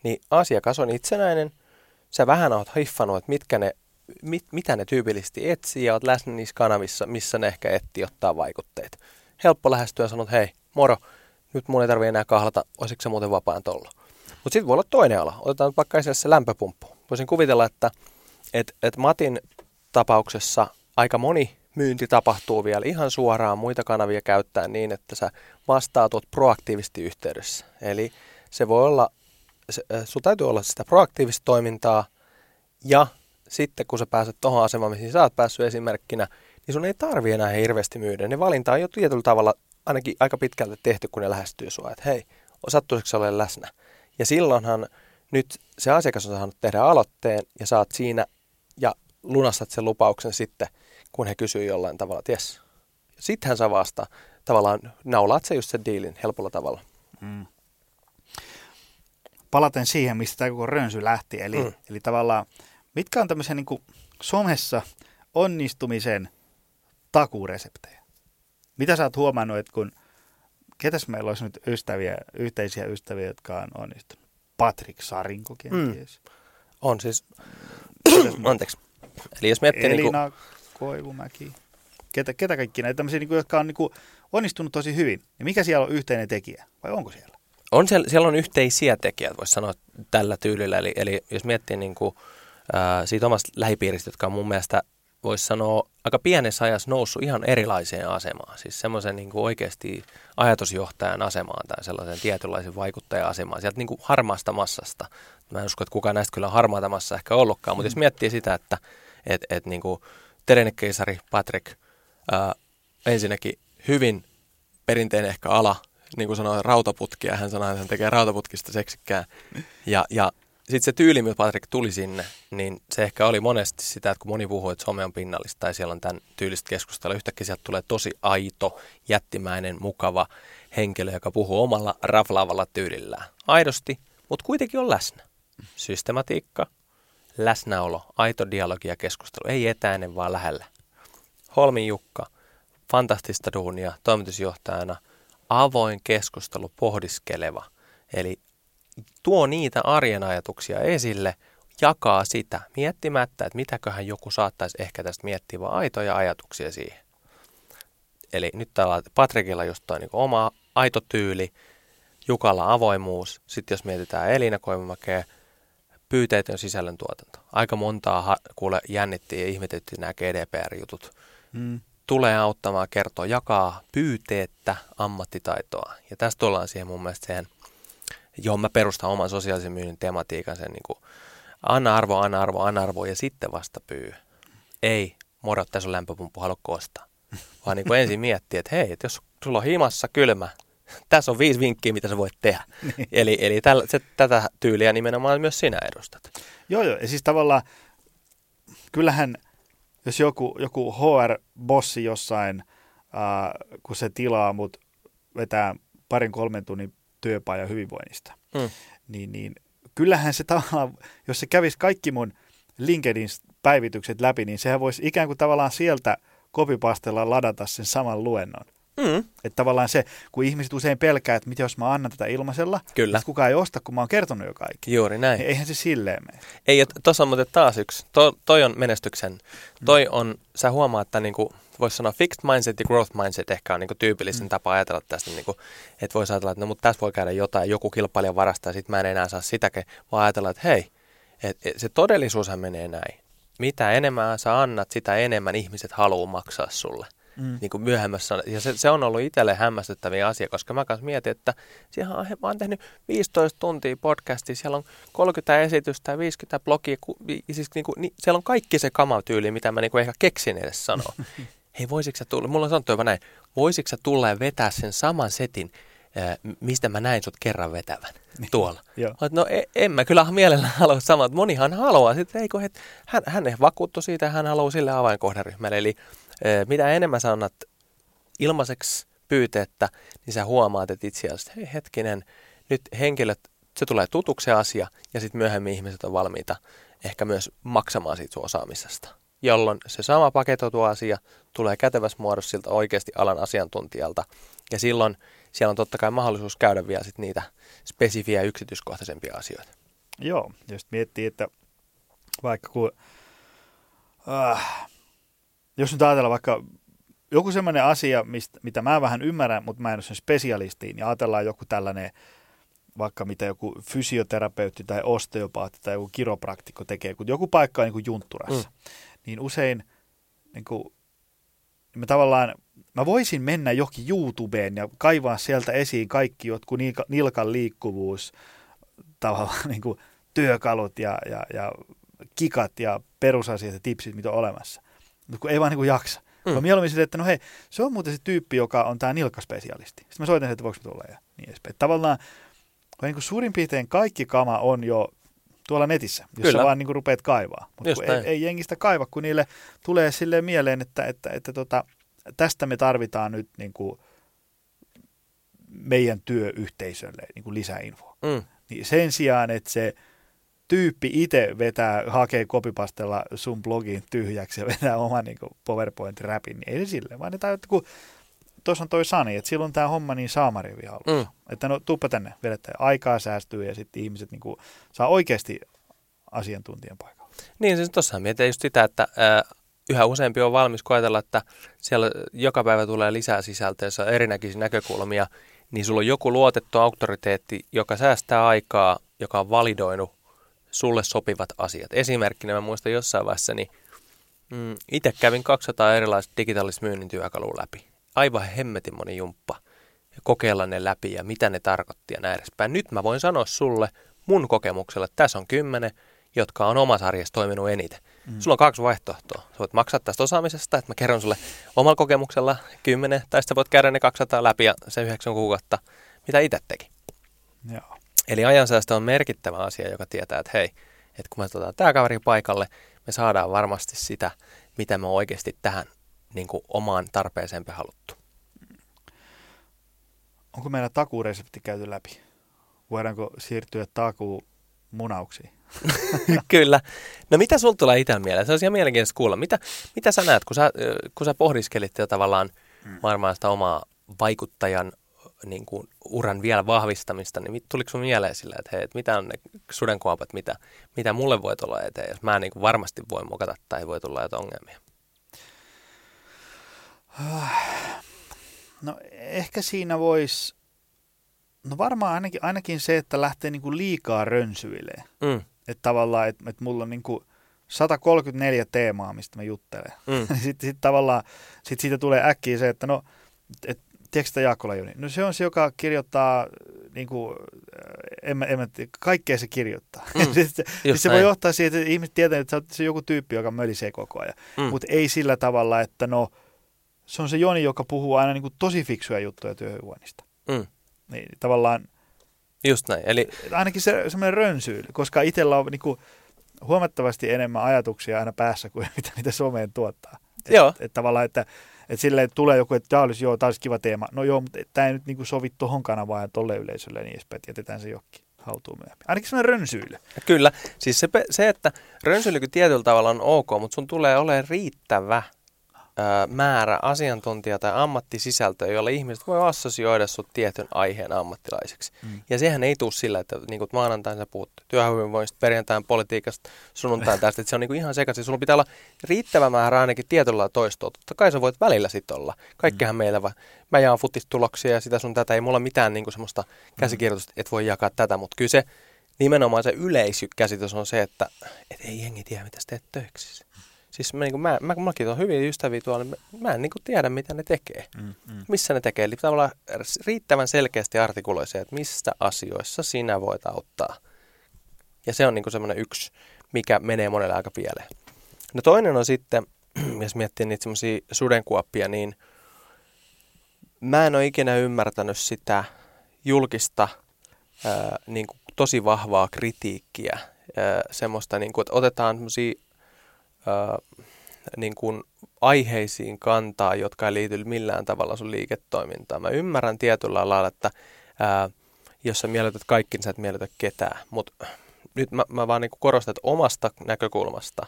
niin asiakas on itsenäinen – sä vähän oot hiffannut, että mitkä ne, mit, mitä ne tyypillisesti etsii ja oot läsnä niissä kanavissa, missä ne ehkä etsii ottaa vaikutteet. Helppo lähestyä ja sanot, hei, moro, nyt mun ei tarvi enää kahlata, olisiko se muuten vapaan tolla. Mutta sitten voi olla toinen ala. Otetaan vaikka esille se lämpöpumppu. Voisin kuvitella, että et, et Matin tapauksessa aika moni myynti tapahtuu vielä ihan suoraan muita kanavia käyttää niin, että sä vastaat proaktiivisesti yhteydessä. Eli se voi olla sun täytyy olla sitä proaktiivista toimintaa ja sitten kun sä pääset tuohon asemaan, mihin sä oot päässyt esimerkkinä, niin sun ei tarvi enää hirveästi myydä. Ne valinta on jo tietyllä tavalla ainakin aika pitkälti tehty, kun ne lähestyy sua, että hei, sattuisiko ole läsnä. Ja silloinhan nyt se asiakas on saanut tehdä aloitteen ja saat siinä ja lunastat sen lupauksen sitten, kun he kysyy jollain tavalla, että jes. Sittenhän sä vasta tavallaan naulaat se just sen diilin helpolla tavalla. Mm palaten siihen, mistä tämä koko rönsy lähti. Eli, mm. eli tavallaan, mitkä on tämmöisen niin somessa onnistumisen takureseptejä? Mitä sä oot huomannut, että kun, ketäs meillä olisi nyt ystäviä, yhteisiä ystäviä, jotka on onnistunut? Patrick Sarinko kenties. Mm. On siis, anteeksi. Eli jos miettii Elina niin kuin... Koivumäki. Ketä, ketä kaikki näitä tämmöisiä, niin kuin, jotka on niin kuin, onnistunut tosi hyvin. Ja mikä siellä on yhteinen tekijä? Vai onko siellä? On siellä, siellä on yhteisiä tekijät, voisi sanoa tällä tyylillä. Eli, eli jos miettii niin kuin, ää, siitä omasta lähipiiristä, jotka on mun mielestä, voisi sanoa, aika pienessä ajassa noussut ihan erilaiseen asemaan. Siis semmoisen niin kuin oikeasti ajatusjohtajan asemaan tai sellaisen tietynlaisen vaikuttajan asemaan. Sieltä niin kuin harmaasta massasta. Mä en usko, että kukaan näistä kyllä on harmaata massa ehkä ollutkaan, mutta mm. jos miettii sitä, että et, et, niin kuin Terenekeisari Patrick, ää, ensinnäkin hyvin perinteinen ehkä ala, niin kuin sanoi, rautaputkia. Hän sanoi, että hän tekee rautaputkista seksikkää. Ja, ja sitten se tyyli, millä Patrick tuli sinne, niin se ehkä oli monesti sitä, että kun moni puhuu, että some on pinnallista tai siellä on tämän tyylistä keskustelua, yhtäkkiä sieltä tulee tosi aito, jättimäinen, mukava henkilö, joka puhuu omalla raflaavalla tyylillään. Aidosti, mutta kuitenkin on läsnä. Systematiikka, läsnäolo, aito dialogi ja keskustelu, ei etäinen vaan lähellä. Holmin Jukka, fantastista duunia toimitusjohtajana – avoin keskustelu, pohdiskeleva. Eli tuo niitä arjen ajatuksia esille, jakaa sitä miettimättä, että mitäköhän joku saattaisi ehkä tästä miettiä, vaan aitoja ajatuksia siihen. Eli nyt täällä Patrikilla just toi niin oma aito tyyli, Jukalla avoimuus, sitten jos mietitään Elina Koivumäkeä, pyyteetön sisällöntuotanto. Aika montaa kuule jännittiin ja ihmetettiin nämä GDPR-jutut. Mm tulee auttamaan kertoa, jakaa pyyteettä ammattitaitoa. Ja tästä tullaan siihen mun mielestä siihen, johon mä perustan oman sosiaalisen myynnin tematiikan, sen niin kuin anna arvo, anna arvo, anna arvo ja sitten vasta pyy. Ei, moro, tässä on lämpöpumppu, haluatko ostaa? Vaan niin kuin ensin miettiä, että hei, että jos sulla on himassa kylmä, tässä on viisi vinkkiä, mitä sä voit tehdä. Niin. Eli, eli täl, se, tätä tyyliä nimenomaan myös sinä edustat. Joo, joo. Ja siis tavallaan, kyllähän – jos joku, joku HR-bossi jossain, ää, kun se tilaa mut vetää parin kolmen tunnin työpajan hyvinvoinnista, mm. niin, niin kyllähän se tavallaan, jos se kävisi kaikki mun LinkedIn-päivitykset läpi, niin sehän voisi ikään kuin tavallaan sieltä kopipastella ladata sen saman luennon. Mm. Että tavallaan se, kun ihmiset usein pelkää, että mitä jos mä annan tätä ilmaisella, Kyllä. että kukaan ei osta, kun mä oon kertonut jo kaikki. Juuri näin. Niin eihän se silleen mene. Ei, että tuossa on muuten taas yksi. To, toi on menestyksen. Mm. Toi on, sä huomaat, että niinku, voisi sanoa fixed mindset ja growth mindset ehkä on niinku tyypillisin mm. tapa ajatella tästä. Niinku, että voisi ajatella, että no, mutta tässä voi käydä jotain, joku kilpailija varastaa, ja sitten mä en enää saa sitäkin, vaan ajatella, että hei, et, et, se todellisuushan menee näin. Mitä enemmän sä annat, sitä enemmän ihmiset haluaa maksaa sulle. mm. Niin kuin myöhemmässä. Ja se, se on ollut itselle hämmästyttäviä asia, koska mä kanssa mietin, että siellä on, mä oon tehnyt 15 tuntia podcastia, siellä on 30 esitystä ja 50 blogia, siis niin kuin, niin, siellä on kaikki se kamatyyli, mitä mä niin kuin ehkä keksin edes sanoa. Hei, voisitko sä tulla, mulla on sanottu jopa näin, voisitko sä tulla ja vetää sen saman setin, mistä mä näin sut kerran vetävän niin, tuolla. no e, en mä kyllä mielellään halua samaa, että monihan haluaa. Sitten, eikö, että hän, hän vakuuttu siitä, hän haluaa sille avainkohderyhmälle. Eli mitä enemmän sä annat ilmaiseksi pyyteettä, niin sä huomaat, että itse asiassa, hei hetkinen, nyt henkilöt, se tulee tutuksi asia, ja sitten myöhemmin ihmiset on valmiita ehkä myös maksamaan siitä sun osaamisesta. Jolloin se sama paketoitu asia tulee kätevässä muodossa siltä oikeasti alan asiantuntijalta, ja silloin siellä on totta kai mahdollisuus käydä vielä sit niitä spesifiä yksityiskohtaisempia asioita. Joo, jos miettii, että vaikka kun, äh, jos nyt ajatellaan vaikka joku sellainen asia, mistä, mitä mä vähän ymmärrän, mutta mä en ole sen spesialistiin, ja ajatellaan joku tällainen, vaikka mitä joku fysioterapeutti tai osteopaatti tai joku kiropraktikko tekee, kun joku paikka on niin kuin juntturassa, mm. niin usein niin kuin, me tavallaan mä voisin mennä johonkin YouTubeen ja kaivaa sieltä esiin kaikki jotkut nilkan liikkuvuus, tavallaan niin kuin työkalut ja, ja, ja kikat ja perusasiat ja tipsit, mitä on olemassa. Mutta kun ei vaan niin kuin jaksa. Mm. Mä mieluummin sille, että no hei, se on muuten se tyyppi, joka on tämä nilkkaspesialisti. Sitten mä soitan että voiko tulla ja niin edespäin. Tavallaan niin kuin suurin piirtein kaikki kama on jo tuolla netissä, jos Kyllä. sä vaan niin kuin rupeat kaivaa. Mutta ei, ei jengistä kaiva, kun niille tulee silleen mieleen, että, että, että, että tota, tästä me tarvitaan nyt niin kuin meidän työyhteisölle niin kuin lisäinfoa. Mm. Niin sen sijaan, että se tyyppi itse vetää, hakee kopipastella sun blogin tyhjäksi ja vetää oman niin PowerPoint-räpin, niin ei sille, vaan ne tajut, kun tuossa on toi Sani, että silloin tämä homma niin saamarivi Mm. Että no tuppa tänne, vedetään aikaa säästyy ja sitten ihmiset niin kuin, saa oikeasti asiantuntijan paikalla. Niin, siis tuossahan mietin just sitä, että ää, yhä useampi on valmis koetella, että siellä joka päivä tulee lisää sisältöä, jossa erinäköisiä näkökulmia, niin sulla on joku luotettu auktoriteetti, joka säästää aikaa, joka on validoinut sulle sopivat asiat. Esimerkkinä mä muistan jossain vaiheessa, niin mm, itse kävin 200 erilaista digitaalista myynnin työkalua läpi. Aivan hemmetin moni jumppa. Ja kokeilla ne läpi ja mitä ne tarkoitti ja näin edespäin. Nyt mä voin sanoa sulle mun kokemuksella, että tässä on kymmenen, jotka on omassa arjessa toiminut eniten. Mm. Sulla on kaksi vaihtoehtoa. Sä voit maksaa tästä osaamisesta, että mä kerron sulle omalla kokemuksella kymmenen, tai sitten voit käydä ne 200 läpi ja se yhdeksän kuukautta, mitä itse teki. Joo. Eli ajansäästö on merkittävä asia, joka tietää, että hei, että kun me otetaan tämä kaveri paikalle, me saadaan varmasti sitä, mitä me oikeasti tähän niin kuin omaan tarpeeseen haluttu. Onko meillä takuuresepti käyty läpi? Voidaanko siirtyä takuu munauksiin? Kyllä. No mitä sulla tulee itsellä mieleen? Se olisi ihan mielenkiintoista kuulla. Mitä, mitä sä näet, kun sä, kun sä pohdiskelit jo tavallaan mm. varmaan sitä omaa vaikuttajan niin kuin, uran vielä vahvistamista, niin tuliko sun mieleen sillä, että hei, että mitä on ne sudenkuopat, mitä, mitä mulle voi tulla eteen, jos mä niin kuin varmasti voin mokata tai voi tulla jotain ongelmia? No ehkä siinä voisi, no varmaan ainakin, ainakin se, että lähtee niin kuin liikaa rönsyilee. Mm. Että tavallaan, että, että mulla on niin kuin 134 teemaa, mistä mä juttelen. Mm. sitten sit tavallaan, sit siitä tulee äkkiä se, että no, et, tiedätkö sitä Jaakko Lajuni? No se on se, joka kirjoittaa, niin kuin, en, mä, en mä, kaikkea se kirjoittaa. Mm. sitten sit se voi johtaa siihen, että ihmiset tietävät, että se on joku tyyppi, joka mölisee koko ajan. Mm. Mutta ei sillä tavalla, että no, se on se Joni, joka puhuu aina niin kuin tosi fiksuja juttuja työhyvinvoinnista. Mm. Niin, tavallaan Just näin. Eli... Ainakin se semmoinen rönsyily, koska itsellä on niin kuin, huomattavasti enemmän ajatuksia aina päässä kuin mitä niitä someen tuottaa. Et, joo. Et, tavallaan, että et silleen että tulee joku, että tämä olisi, joo, tämä olisi kiva teema. No joo, mutta tämä ei nyt niin kuin sovi tuohon kanavaan ja tolle yleisölle niin edespäin, että jätetään se johonkin haltuun myöhemmin. Ainakin semmoinen rönsyily. Kyllä. Siis se, se että rönsyily tietyllä tavalla on ok, mutta sun tulee olemaan riittävä määrä asiantuntija- tai ammattisisältöä, jolla ihmiset voi assosioida sut tietyn aiheen ammattilaiseksi. Mm. Ja sehän ei tule sillä, että niin kuin maanantain sä puhut työhyvinvoinnista, perjantain politiikasta, sunnuntain tästä, että se on niin kuin ihan sekaisin. Sulla pitää olla riittävä määrä ainakin tietyllä toistoa. Totta kai sä voit välillä sitten olla. Kaikkihan mm. meillä, va- mä jaan futistuloksia ja sitä sun tätä, ei mulla mitään niin kuin semmoista mm. käsikirjoitusta, että voi jakaa tätä, mutta kyllä se nimenomaan se yleiskäsitys on se, että et ei jengi tiedä, mitä sä teet töiksi. Siis mä, niin kuin, mä, mä, mäkin on hyvin ystäviä tuolla, niin mä, mä en niin kuin tiedä, mitä ne tekee. Mm, mm. Missä ne tekee. Eli tavallaan riittävän selkeästi artikuloi se, että missä asioissa sinä voit auttaa. Ja se on niin semmoinen yksi, mikä menee monelle aika pieleen. No toinen on sitten, jos miettii niitä semmoisia sudenkuoppia, niin mä en ole ikinä ymmärtänyt sitä julkista ää, niin kuin tosi vahvaa kritiikkiä, ää, semmoista, niin kuin, että otetaan semmoisia niin kuin aiheisiin kantaa, jotka ei liity millään tavalla sun liiketoimintaan. Mä ymmärrän tietyllä lailla, että ää, jos sä miellytät kaikki, niin sä et miellytä ketään. Mutta nyt mä, mä vaan niin korostan, että omasta näkökulmasta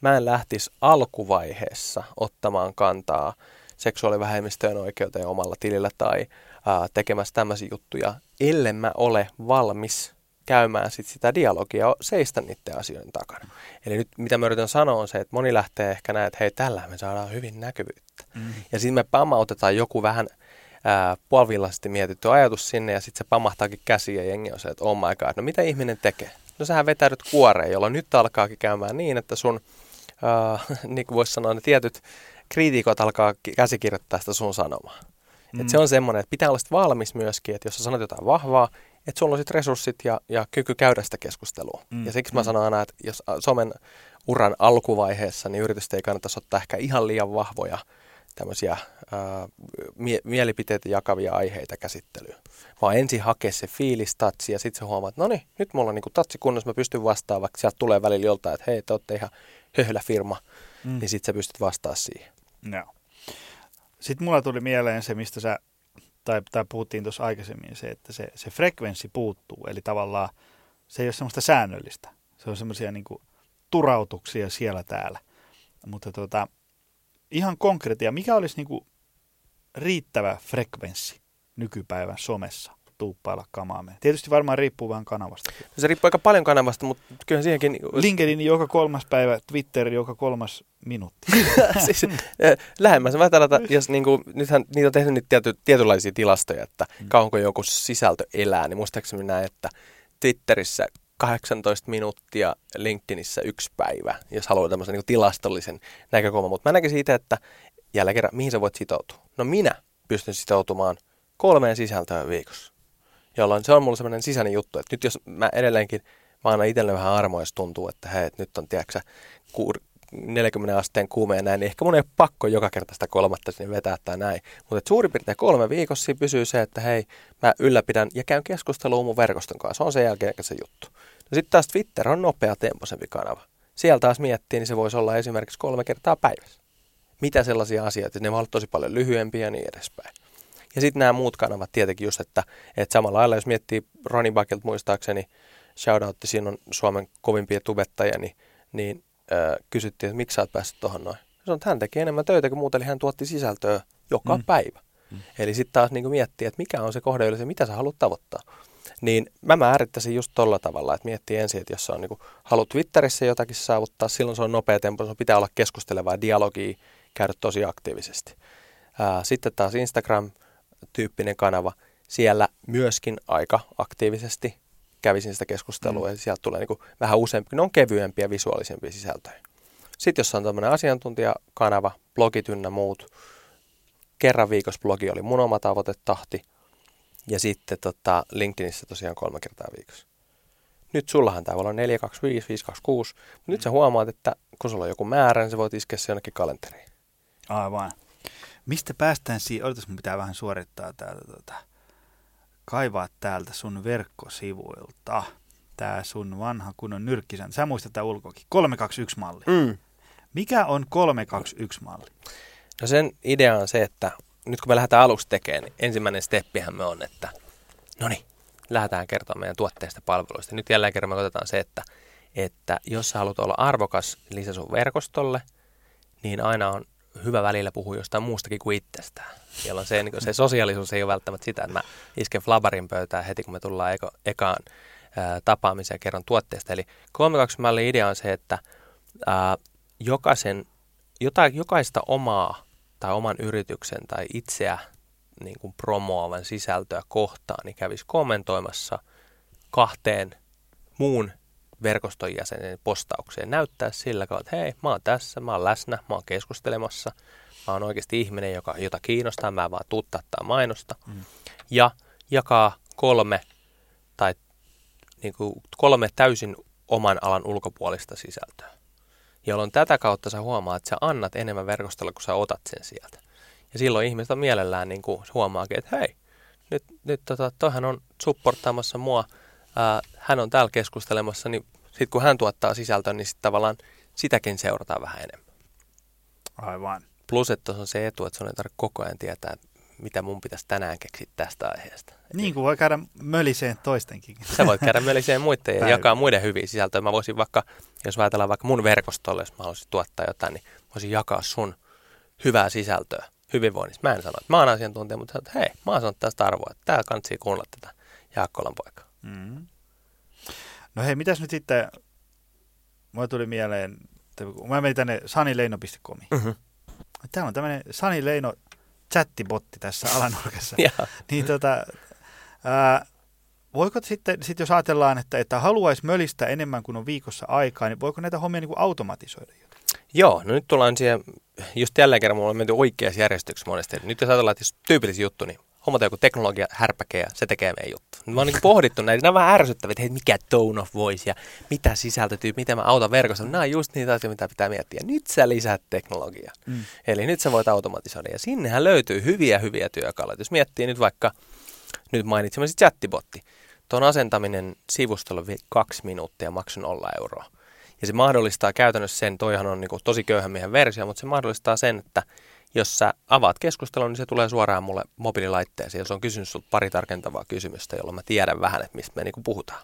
mä en lähtisi alkuvaiheessa ottamaan kantaa seksuaalivähemmistöjen oikeuteen omalla tilillä tai ää, tekemässä tämmöisiä juttuja, ellei mä ole valmis käymään sit sitä dialogia seistä niiden asioiden takana. Eli nyt mitä mä yritän sanoa on se, että moni lähtee ehkä näin, että hei tällä me saadaan hyvin näkyvyyttä. Mm. Ja sitten me pamautetaan joku vähän ää, puolivillaisesti mietitty ajatus sinne ja sitten se pamahtaakin käsiä ja jengi on se, että oh my god, no mitä ihminen tekee? No sähän vetäydyt kuoreen, jolloin nyt alkaakin käymään niin, että sun, ää, niin kuin voisi sanoa, ne tietyt kriitikot alkaa käsikirjoittaa sitä sun sanomaa. Mm. Et se on semmoinen, että pitää olla valmis myöskin, että jos sä sanot jotain vahvaa, että sulla on sitten resurssit ja, ja kyky käydä sitä keskustelua. Mm. Ja siksi mä mm. sanon aina, että jos somen uran alkuvaiheessa, niin yritystä ei kannattaisi ottaa ehkä ihan liian vahvoja tämmöisiä ää, mie- mielipiteitä jakavia aiheita käsittelyyn. Vaan ensin hakea se fiilis, tatsi ja sitten se huomaa, että no niin, nyt mulla on niinku tatsi kunnossa, mä pystyn vastaamaan, vaikka sieltä tulee välillä joltain, että hei, te olette ihan höhlä firma, mm. niin sitten sä pystyt vastaamaan siihen. No. Sitten mulla tuli mieleen se, mistä sä tai, tai puhuttiin tuossa aikaisemmin, se, että se, se frekvenssi puuttuu, eli tavallaan se ei ole semmoista säännöllistä. Se on semmoisia niin turautuksia siellä täällä. Mutta tota, ihan konkreettia, mikä olisi niin kuin riittävä frekvenssi nykypäivän somessa? Tuuppailla kamaamme. Tietysti varmaan riippuu vähän kanavasta. Se riippuu aika paljon kanavasta, mutta kyllä siihenkin... LinkedIn joka kolmas päivä, Twitter joka kolmas minuutti. siis, lähemmäs mä tällä, jos niinku, nythän niitä on tehnyt niitä tiety, tietynlaisia tilastoja, että mm. kauanko joku sisältö elää, niin muistaakseni näin, että Twitterissä 18 minuuttia, LinkedInissä yksi päivä, jos haluaa tämmöisen niin tilastollisen näkökulman. Mutta mä näkisin siitä, että jälleen kerran, mihin sä voit sitoutua? No minä pystyn sitoutumaan kolmeen sisältöön viikossa jolloin se on mulle sellainen sisäinen juttu, että nyt jos mä edelleenkin, mä annan itselle vähän armoa, jos tuntuu, että hei, että nyt on, tiedätkö 40 asteen kuume ja näin, niin ehkä mun ei ole pakko joka kerta sitä kolmatta sinne vetää tai näin. Mutta suurin piirtein kolme viikossa siinä pysyy se, että hei, mä ylläpidän ja käyn keskustelua mun verkoston kanssa. Se on sen jälkeen se juttu. No sitten taas Twitter on nopea tempoisempi kanava. Siellä taas miettii, niin se voisi olla esimerkiksi kolme kertaa päivässä. Mitä sellaisia asioita, ne ovat tosi paljon lyhyempiä ja niin edespäin. Ja sitten nämä muut kanavat tietenkin just, että, että samalla lailla jos miettii Ronnie Buckelt muistaakseni, shoutoutti, siinä on Suomen kovimpia tubettajia, niin, niin äh, kysyttiin, että miksi sä oot päässyt tuohon noin. Sanoin, että hän teki enemmän töitä kuin muuta, eli hän tuotti sisältöä joka mm. päivä. Mm. Eli sitten taas niin miettii, että mikä on se kohde yleensä, mitä sä haluat tavoittaa. Niin mä määrittäisin just tolla tavalla, että miettii ensin, että jos on niin haluat Twitterissä jotakin saavuttaa, silloin se on nopea tempo, se pitää olla keskustelevaa dialogia, käydä tosi aktiivisesti. Ää, sitten taas Instagram, tyyppinen kanava. Siellä myöskin aika aktiivisesti kävisin sitä keskustelua mm. ja sieltä tulee niin vähän useampi, ne on kevyempiä visuaalisempia sisältöjä. Sitten jos on tämmöinen asiantuntijakanava, blogit ynnä muut, kerran viikossa blogi oli mun oma tavoitetahti ja sitten tota, LinkedInissä tosiaan kolme kertaa viikossa. Nyt sullahan tämä voi olla 425, 526, mutta nyt sä huomaat, että kun sulla on joku määrä, niin sä voit iskeä se jonnekin kalenteriin. Aivan. Mistä päästään siihen? Odotas, mun pitää vähän suorittaa täältä. Tota, kaivaa täältä sun verkkosivuilta. Tää sun vanha kunnon nyrkkisän. Sä muistat tää ulkoakin. 321-malli. Mm. Mikä on 321-malli? No sen idea on se, että nyt kun me lähdetään aluksi tekemään, niin ensimmäinen steppihän me on, että no niin, lähdetään kertomaan meidän tuotteista palveluista. Nyt jälleen kerran me otetaan se, että, että jos sä haluat olla arvokas lisä sun verkostolle, niin aina on hyvä välillä puhua jostain muustakin kuin itsestään. Jolloin se, niin se sosiaalisuus ei ole välttämättä sitä, että mä isken flabarin pöytään heti, kun me tullaan eka, ekaan ää, tapaamiseen ja kerron tuotteesta. Eli 32 mallin idea on se, että ää, jokaisen, jota, jokaista omaa tai oman yrityksen tai itseä niin kuin promoavan sisältöä kohtaan, niin kävisi kommentoimassa kahteen muun verkoston jäsenen postaukseen. Näyttää sillä tavalla, että hei, mä oon tässä, mä oon läsnä, mä oon keskustelemassa, mä oon oikeasti ihminen, joka, jota kiinnostaa, mä vaan tuuttaa mainosta. Mm. Ja jakaa kolme tai niin kuin kolme täysin oman alan ulkopuolista sisältöä. Jolloin tätä kautta sä huomaat, että sä annat enemmän verkostolla, kun sä otat sen sieltä. Ja silloin ihmiset on mielellään niin kuin huomaakin, että hei, nyt, nyt tota, toihan on supporttaamassa mua, ää, hän on täällä keskustelemassa, niin sitten kun hän tuottaa sisältöä, niin sitten tavallaan sitäkin seurataan vähän enemmän. Aivan. Plus, että on se etu, että sun ei tarvitse koko ajan tietää, mitä mun pitäisi tänään keksiä tästä aiheesta. Niin kuin voi käydä möliseen toistenkin. Sä voit käydä möliseen muiden ja jakaa muiden hyviä sisältöjä. Mä voisin vaikka, jos ajatellaan vaikka mun verkostolle, jos mä haluaisin tuottaa jotain, niin voisin jakaa sun hyvää sisältöä hyvinvoinnista. Mä en sano, että mä oon asiantuntija, mutta että hei, mä oon sanonut tästä arvoa, että täällä kannattaa kuunnella tätä Jaakkolan poikaa. Mm. No hei, mitäs nyt sitten, mulle tuli mieleen, kun mä menin tänne sanileino.comiin. Mm-hmm. Täällä on tämmöinen Sani Leino chattibotti tässä alanurkassa. niin tota, ää, voiko sitten, sit jos ajatellaan, että, että haluaisi mölistä enemmän kuin on viikossa aikaa, niin voiko näitä hommia niin kuin automatisoida jotenkin? Joo, no nyt tullaan siihen, just jälleen kerran mulla on menty oikeassa järjestyksessä monesti. Nyt jos ajatellaan, että jos tyypillisi juttu, niin hommata joku teknologia härpäke ja se tekee meidän juttu. Mä oon niin pohdittu näitä, nämä on vähän ärsyttäviä, että hei, mikä tone of voice ja mitä sisältötyyppi, miten mä autan verkossa. Nämä on just niitä asioita, mitä pitää miettiä. Nyt sä lisäät teknologiaa. Mm. Eli nyt sä voit automatisoida ja sinnehän löytyy hyviä hyviä työkaluja. Jos miettii nyt vaikka, nyt mainitsemasi chattibotti. Tuon asentaminen sivustolla kaksi minuuttia maksun olla euroa. Ja se mahdollistaa käytännössä sen, toihan on niin tosi köyhän miehen versio, mutta se mahdollistaa sen, että jos sä avaat keskustelun, niin se tulee suoraan mulle mobiililaitteeseen, jos on kysynyt sinulta pari tarkentavaa kysymystä, jolloin mä tiedän vähän, että mistä me niin puhutaan.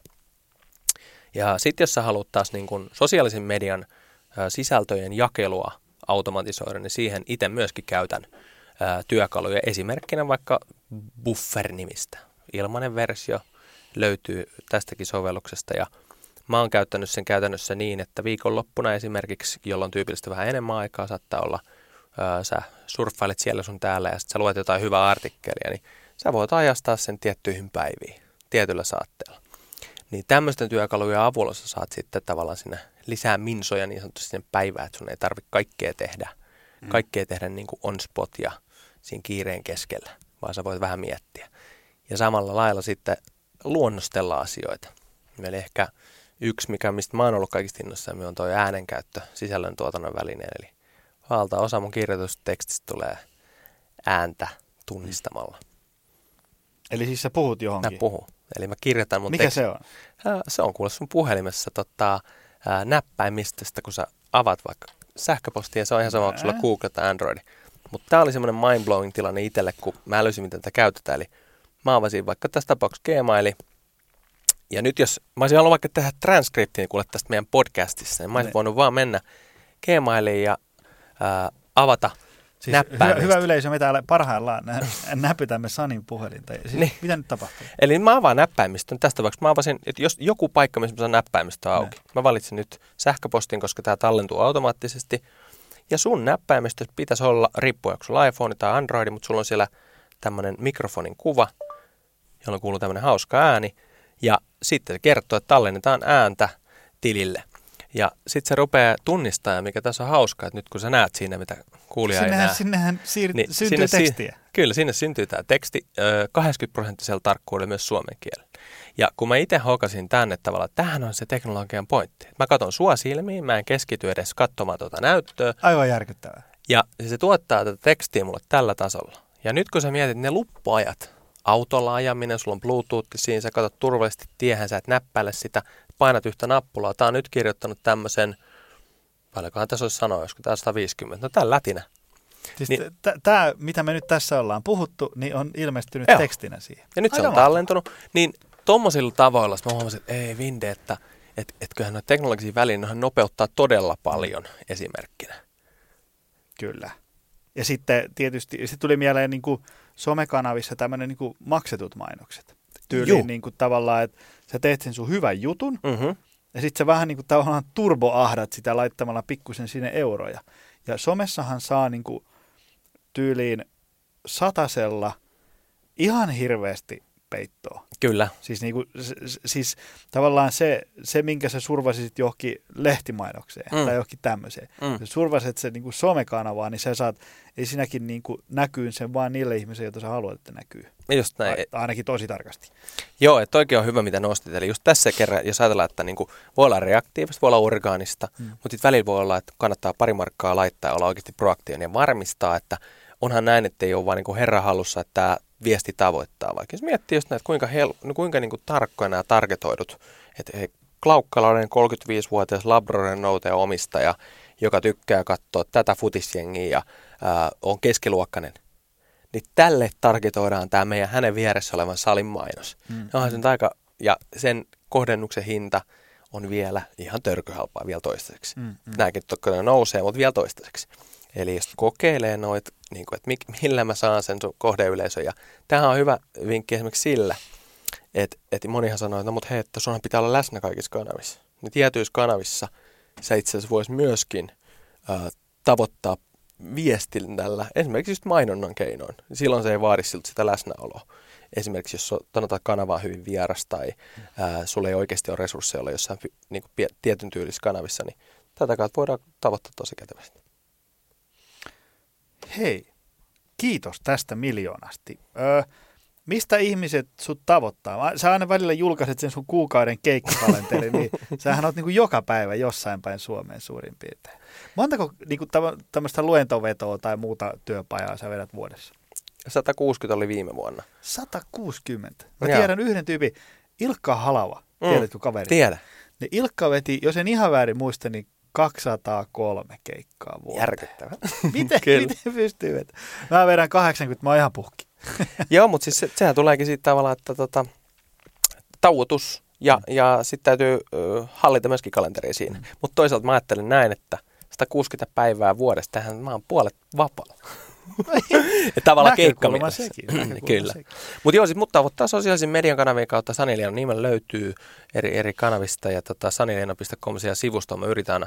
Ja sitten jos sä haluat taas niin kuin sosiaalisen median sisältöjen jakelua automatisoida, niin siihen itse myöskin käytän työkaluja. Esimerkkinä vaikka Buffer-nimistä. Ilmainen versio löytyy tästäkin sovelluksesta ja mä oon käyttänyt sen käytännössä niin, että viikonloppuna esimerkiksi, jolloin tyypillisesti vähän enemmän aikaa saattaa olla – sä surffailet siellä sun täällä ja sitten sä luet jotain hyvää artikkelia, niin sä voit ajastaa sen tiettyihin päiviin tietyllä saatteella. Niin tämmöisten työkalujen avulla sä saat sitten tavallaan sinne lisää minsoja niin sanotusti sinne päivään, että sun ei tarvitse kaikkea tehdä, mm. kaikkea tehdä niin kuin on spot ja siinä kiireen keskellä, vaan sä voit vähän miettiä. Ja samalla lailla sitten luonnostella asioita. Eli ehkä yksi, mikä, mistä mä oon ollut kaikista innoissaan, on tuo äänenkäyttö sisällön tuotannon välineen. Eli valtaosa mun kirjoitustekstistä tulee ääntä tunnistamalla. Eli siis sä puhut johonkin? Mä puhun. Eli mä kirjoitan mun Mikä teksti. se on? Se on kuule sun puhelimessa tota, näppäimistöstä, kun sä avaat vaikka sähköpostia, se on ihan sama, kun sulla Google tai Android. Mutta tää oli semmoinen mind-blowing tilanne itselle, kun mä löysin, miten tätä käytetään. Eli mä avasin vaikka tässä tapauksessa Gmaili, ja nyt jos mä olisin halunnut vaikka tehdä transkriptin kuule tästä meidän podcastissa, niin mä olisin ne. voinut vaan mennä Gmailiin ja ää, avata Siis hyvä, hyvä yleisö, me täällä parhaillaan näpytämme Sanin puhelinta. Siis niin. Mitä nyt tapahtuu? Eli mä avaan näppäimistön. Tästä vaikka mä avasin, että jos joku paikka, missä mä saan näppäimistö auki. Ne. Mä valitsin nyt sähköpostin, koska tämä tallentuu automaattisesti. Ja sun näppäimistö pitäisi olla, riippuen onko sulla iPhone tai Android, mutta sulla on siellä tämmöinen mikrofonin kuva, jolloin kuuluu tämmöinen hauska ääni. Ja sitten se kertoo, että tallennetaan ääntä tilille. Ja sitten se rupeaa tunnistaa, mikä tässä on hauskaa, että nyt kun sä näet siinä, mitä kuulija sinnehän, ei näe. Sinnehän siir- niin syntyy sinne, tekstiä. Si- kyllä, sinne syntyy tämä teksti 80 prosenttisella tarkkuudella myös suomen kielellä. Ja kun mä itse hokasin tänne tavallaan, että tämähän on se teknologian pointti. Mä katson sua silmiin, mä en keskity edes katsomaan tuota näyttöä. Aivan järkyttävää. Ja se tuottaa tätä tekstiä mulle tällä tasolla. Ja nyt kun sä mietit ne luppuajat, autolla ajaminen, sulla on Bluetooth siinä, sä katsot turvallisesti tiehen, sä et näppäile sitä, painat yhtä nappulaa. Tämä on nyt kirjoittanut tämmöisen, paljonkohan tässä olisi sanoa, joskus tämä 150, no tämä lätinä. Siis niin, tämä, mitä me nyt tässä ollaan puhuttu, niin on ilmestynyt joo. tekstinä siihen. Ja nyt Aika se on mahtavaa. tallentunut. Niin tuommoisilla tavoilla mä huomasin, että ei Vinde, että et, et kyllähän noita teknologisia välineitä nopeuttaa todella paljon esimerkkinä. Kyllä. Ja sitten tietysti sit tuli mieleen niin kuin somekanavissa tämmöinen niin maksetut mainokset. Tyyliin niin kuin tavallaan, että sä teet sen sun hyvän jutun, mm-hmm. ja sitten sä vähän niin kuin tavallaan turboahdat sitä laittamalla pikkusen sinne euroja. Ja somessahan saa niin kuin tyyliin satasella ihan hirveästi peittoa. Kyllä. Siis, niin kuin, siis tavallaan se, se, minkä sä survasit johonkin lehtimainokseen mm. tai johonkin tämmöiseen. Mm. Jos survasit se niin kuin somekanavaan, niin sä saat ei sinäkin niin kuin näkyy sen vaan niille ihmisille, joita sä haluat, että näkyy. Just näin. A- ainakin tosi tarkasti. Joo, että oikein on hyvä, mitä nostit. Eli just tässä kerran, jos ajatellaan, että niin kuin, voi olla reaktiivista, voi olla orgaanista, mm. mutta sitten välillä voi olla, että kannattaa pari markkaa laittaa ja olla oikeasti proaktiivinen ja varmistaa, että onhan näin, että ei ole vaan niin herra hallussa, että tämä viesti tavoittaa. Vaikka jos miettii just näitä, kuinka, hel, no kuinka niin kuin tarkkoja nämä targetoidut, että he, Klaukkalainen 35-vuotias Labrador nouteen omistaja, joka tykkää katsoa tätä futisjengiä ja ää, on keskiluokkainen, niin tälle targetoidaan tämä meidän hänen vieressä olevan salin mainos. Mm. Onhan sen aika, ja sen kohdennuksen hinta on vielä ihan törkyhalpaa vielä toistaiseksi. Mm, mm. Nämäkin toki nousee, mutta vielä toistaiseksi. Eli jos kokeilee noit, niin kuin, että millä mä saan sen kohdeyleisön. Ja tämähän on hyvä vinkki esimerkiksi sillä, että, että monihan sanoo, että no mutta hei, että sunhan pitää olla läsnä kaikissa kanavissa. Niin tietyissä kanavissa sä itse asiassa voisi myöskin äh, tavoittaa viestinnällä, esimerkiksi just mainonnan keinoin. Silloin se ei vaadi siltä sitä läsnäoloa. Esimerkiksi jos sanotaan kanava on hyvin vieras tai ää, sulla ei oikeasti ole resursseja olla jossain niin kuin, tietyn tyylisissä kanavissa, niin tätä kautta voidaan tavoittaa tosi kätevästi. Hei, kiitos tästä miljoonasti. Öö, mistä ihmiset sut tavoittaa? Sä aina välillä julkaiset sen sun kuukauden keikkakalenteri, niin sähän oot niin joka päivä jossain päin Suomeen suurin piirtein. Montako niin tämmöistä luentovetoa tai muuta työpajaa sä vedät vuodessa? 160 oli viime vuonna. 160? Mä Joo. tiedän yhden tyypin, Ilkka Halava. Mm. Tiedätkö kaveri? Tiedä. Niin Ilkka veti, jos en ihan väärin muista, niin 203 keikkaa vuotta. Järkyttävä. miten, miten pystyy? Että mä vedän 80, mä oon ihan puhki. Joo, mutta siis se, sehän tuleekin siitä tavallaan, että tota, tauotus ja, mm. ja sitten täytyy ö, hallita myöskin kalenteria siinä. Mm. Mutta toisaalta mä ajattelen näin, että 160 päivää vuodesta, tähän mä oon puolet vapaa. Tavallaan keikka sekin. Kyllä. Mutta joo, siis mutta ottaa sosiaalisen median kanavien kautta Sanilian nimen löytyy eri, eri kanavista ja tota, saniliano.com sivustoon me yritetään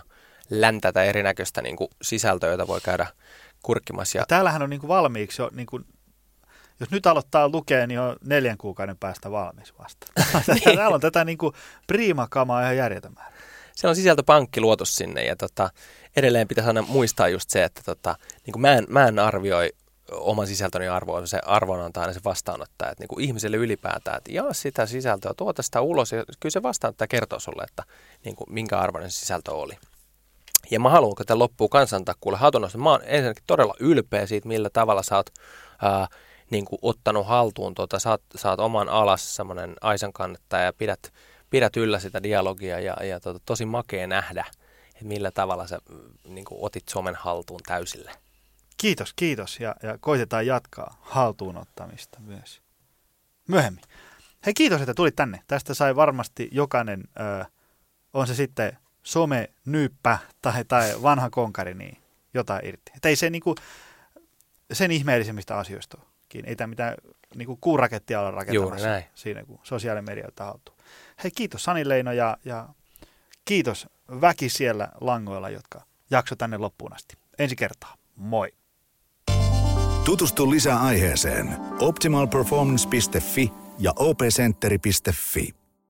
läntätä erinäköistä niin kuin, sisältöä, jota voi käydä kurkkimassa. Ja... ja täällähän on niin kuin, valmiiksi jo, niin kuin, jos nyt aloittaa lukea, niin on neljän kuukauden päästä valmis vasta. niin. Täällä on tätä niin kuin, priimakamaa ihan järjetön määrä. Siellä on sisältöpankki luotu sinne ja tota, edelleen pitäisi aina muistaa just se, että tota, niin kuin mä, en, mä en arvioi oman sisältöni arvoa, se arvon antaa aina se vastaanottaja. Että niin kuin ihmiselle ylipäätään, että jaa sitä sisältöä, tuota sitä ulos ja kyllä se vastaanottaja kertoo sulle, että niin kuin, minkä arvoinen se sisältö oli. Ja mä haluan, kun tämä loppuu kansantakkuulle hatunnosta. Mä oon ensinnäkin todella ylpeä siitä, millä tavalla sä oot ää, niin kuin ottanut haltuun, tuota, sä, oot, sä oot oman alas semmoinen aisan kannattaja ja pidät, pidät yllä sitä dialogia ja, ja tuota, tosi makea nähdä, että millä tavalla sä niin kuin otit somen haltuun täysille. Kiitos, kiitos ja, ja koitetaan jatkaa haltuunottamista myös myöhemmin. Hei kiitos, että tulit tänne. Tästä sai varmasti jokainen, ö, on se sitten some nyyppä tai, tai vanha konkari, niin jotain irti. Että ei se niinku, sen ihmeellisemmistä asioista olekin. Ei tämä mitään niinku kuurakettia olla rakentamassa siinä, kun sosiaalinen media haltuun. Hei kiitos Sani Leino ja, ja kiitos väki siellä langoilla, jotka jakso tänne loppuun asti. Ensi kertaa. Moi! Tutustu lisää aiheeseen optimalperformance.fi ja opcenteri.fi.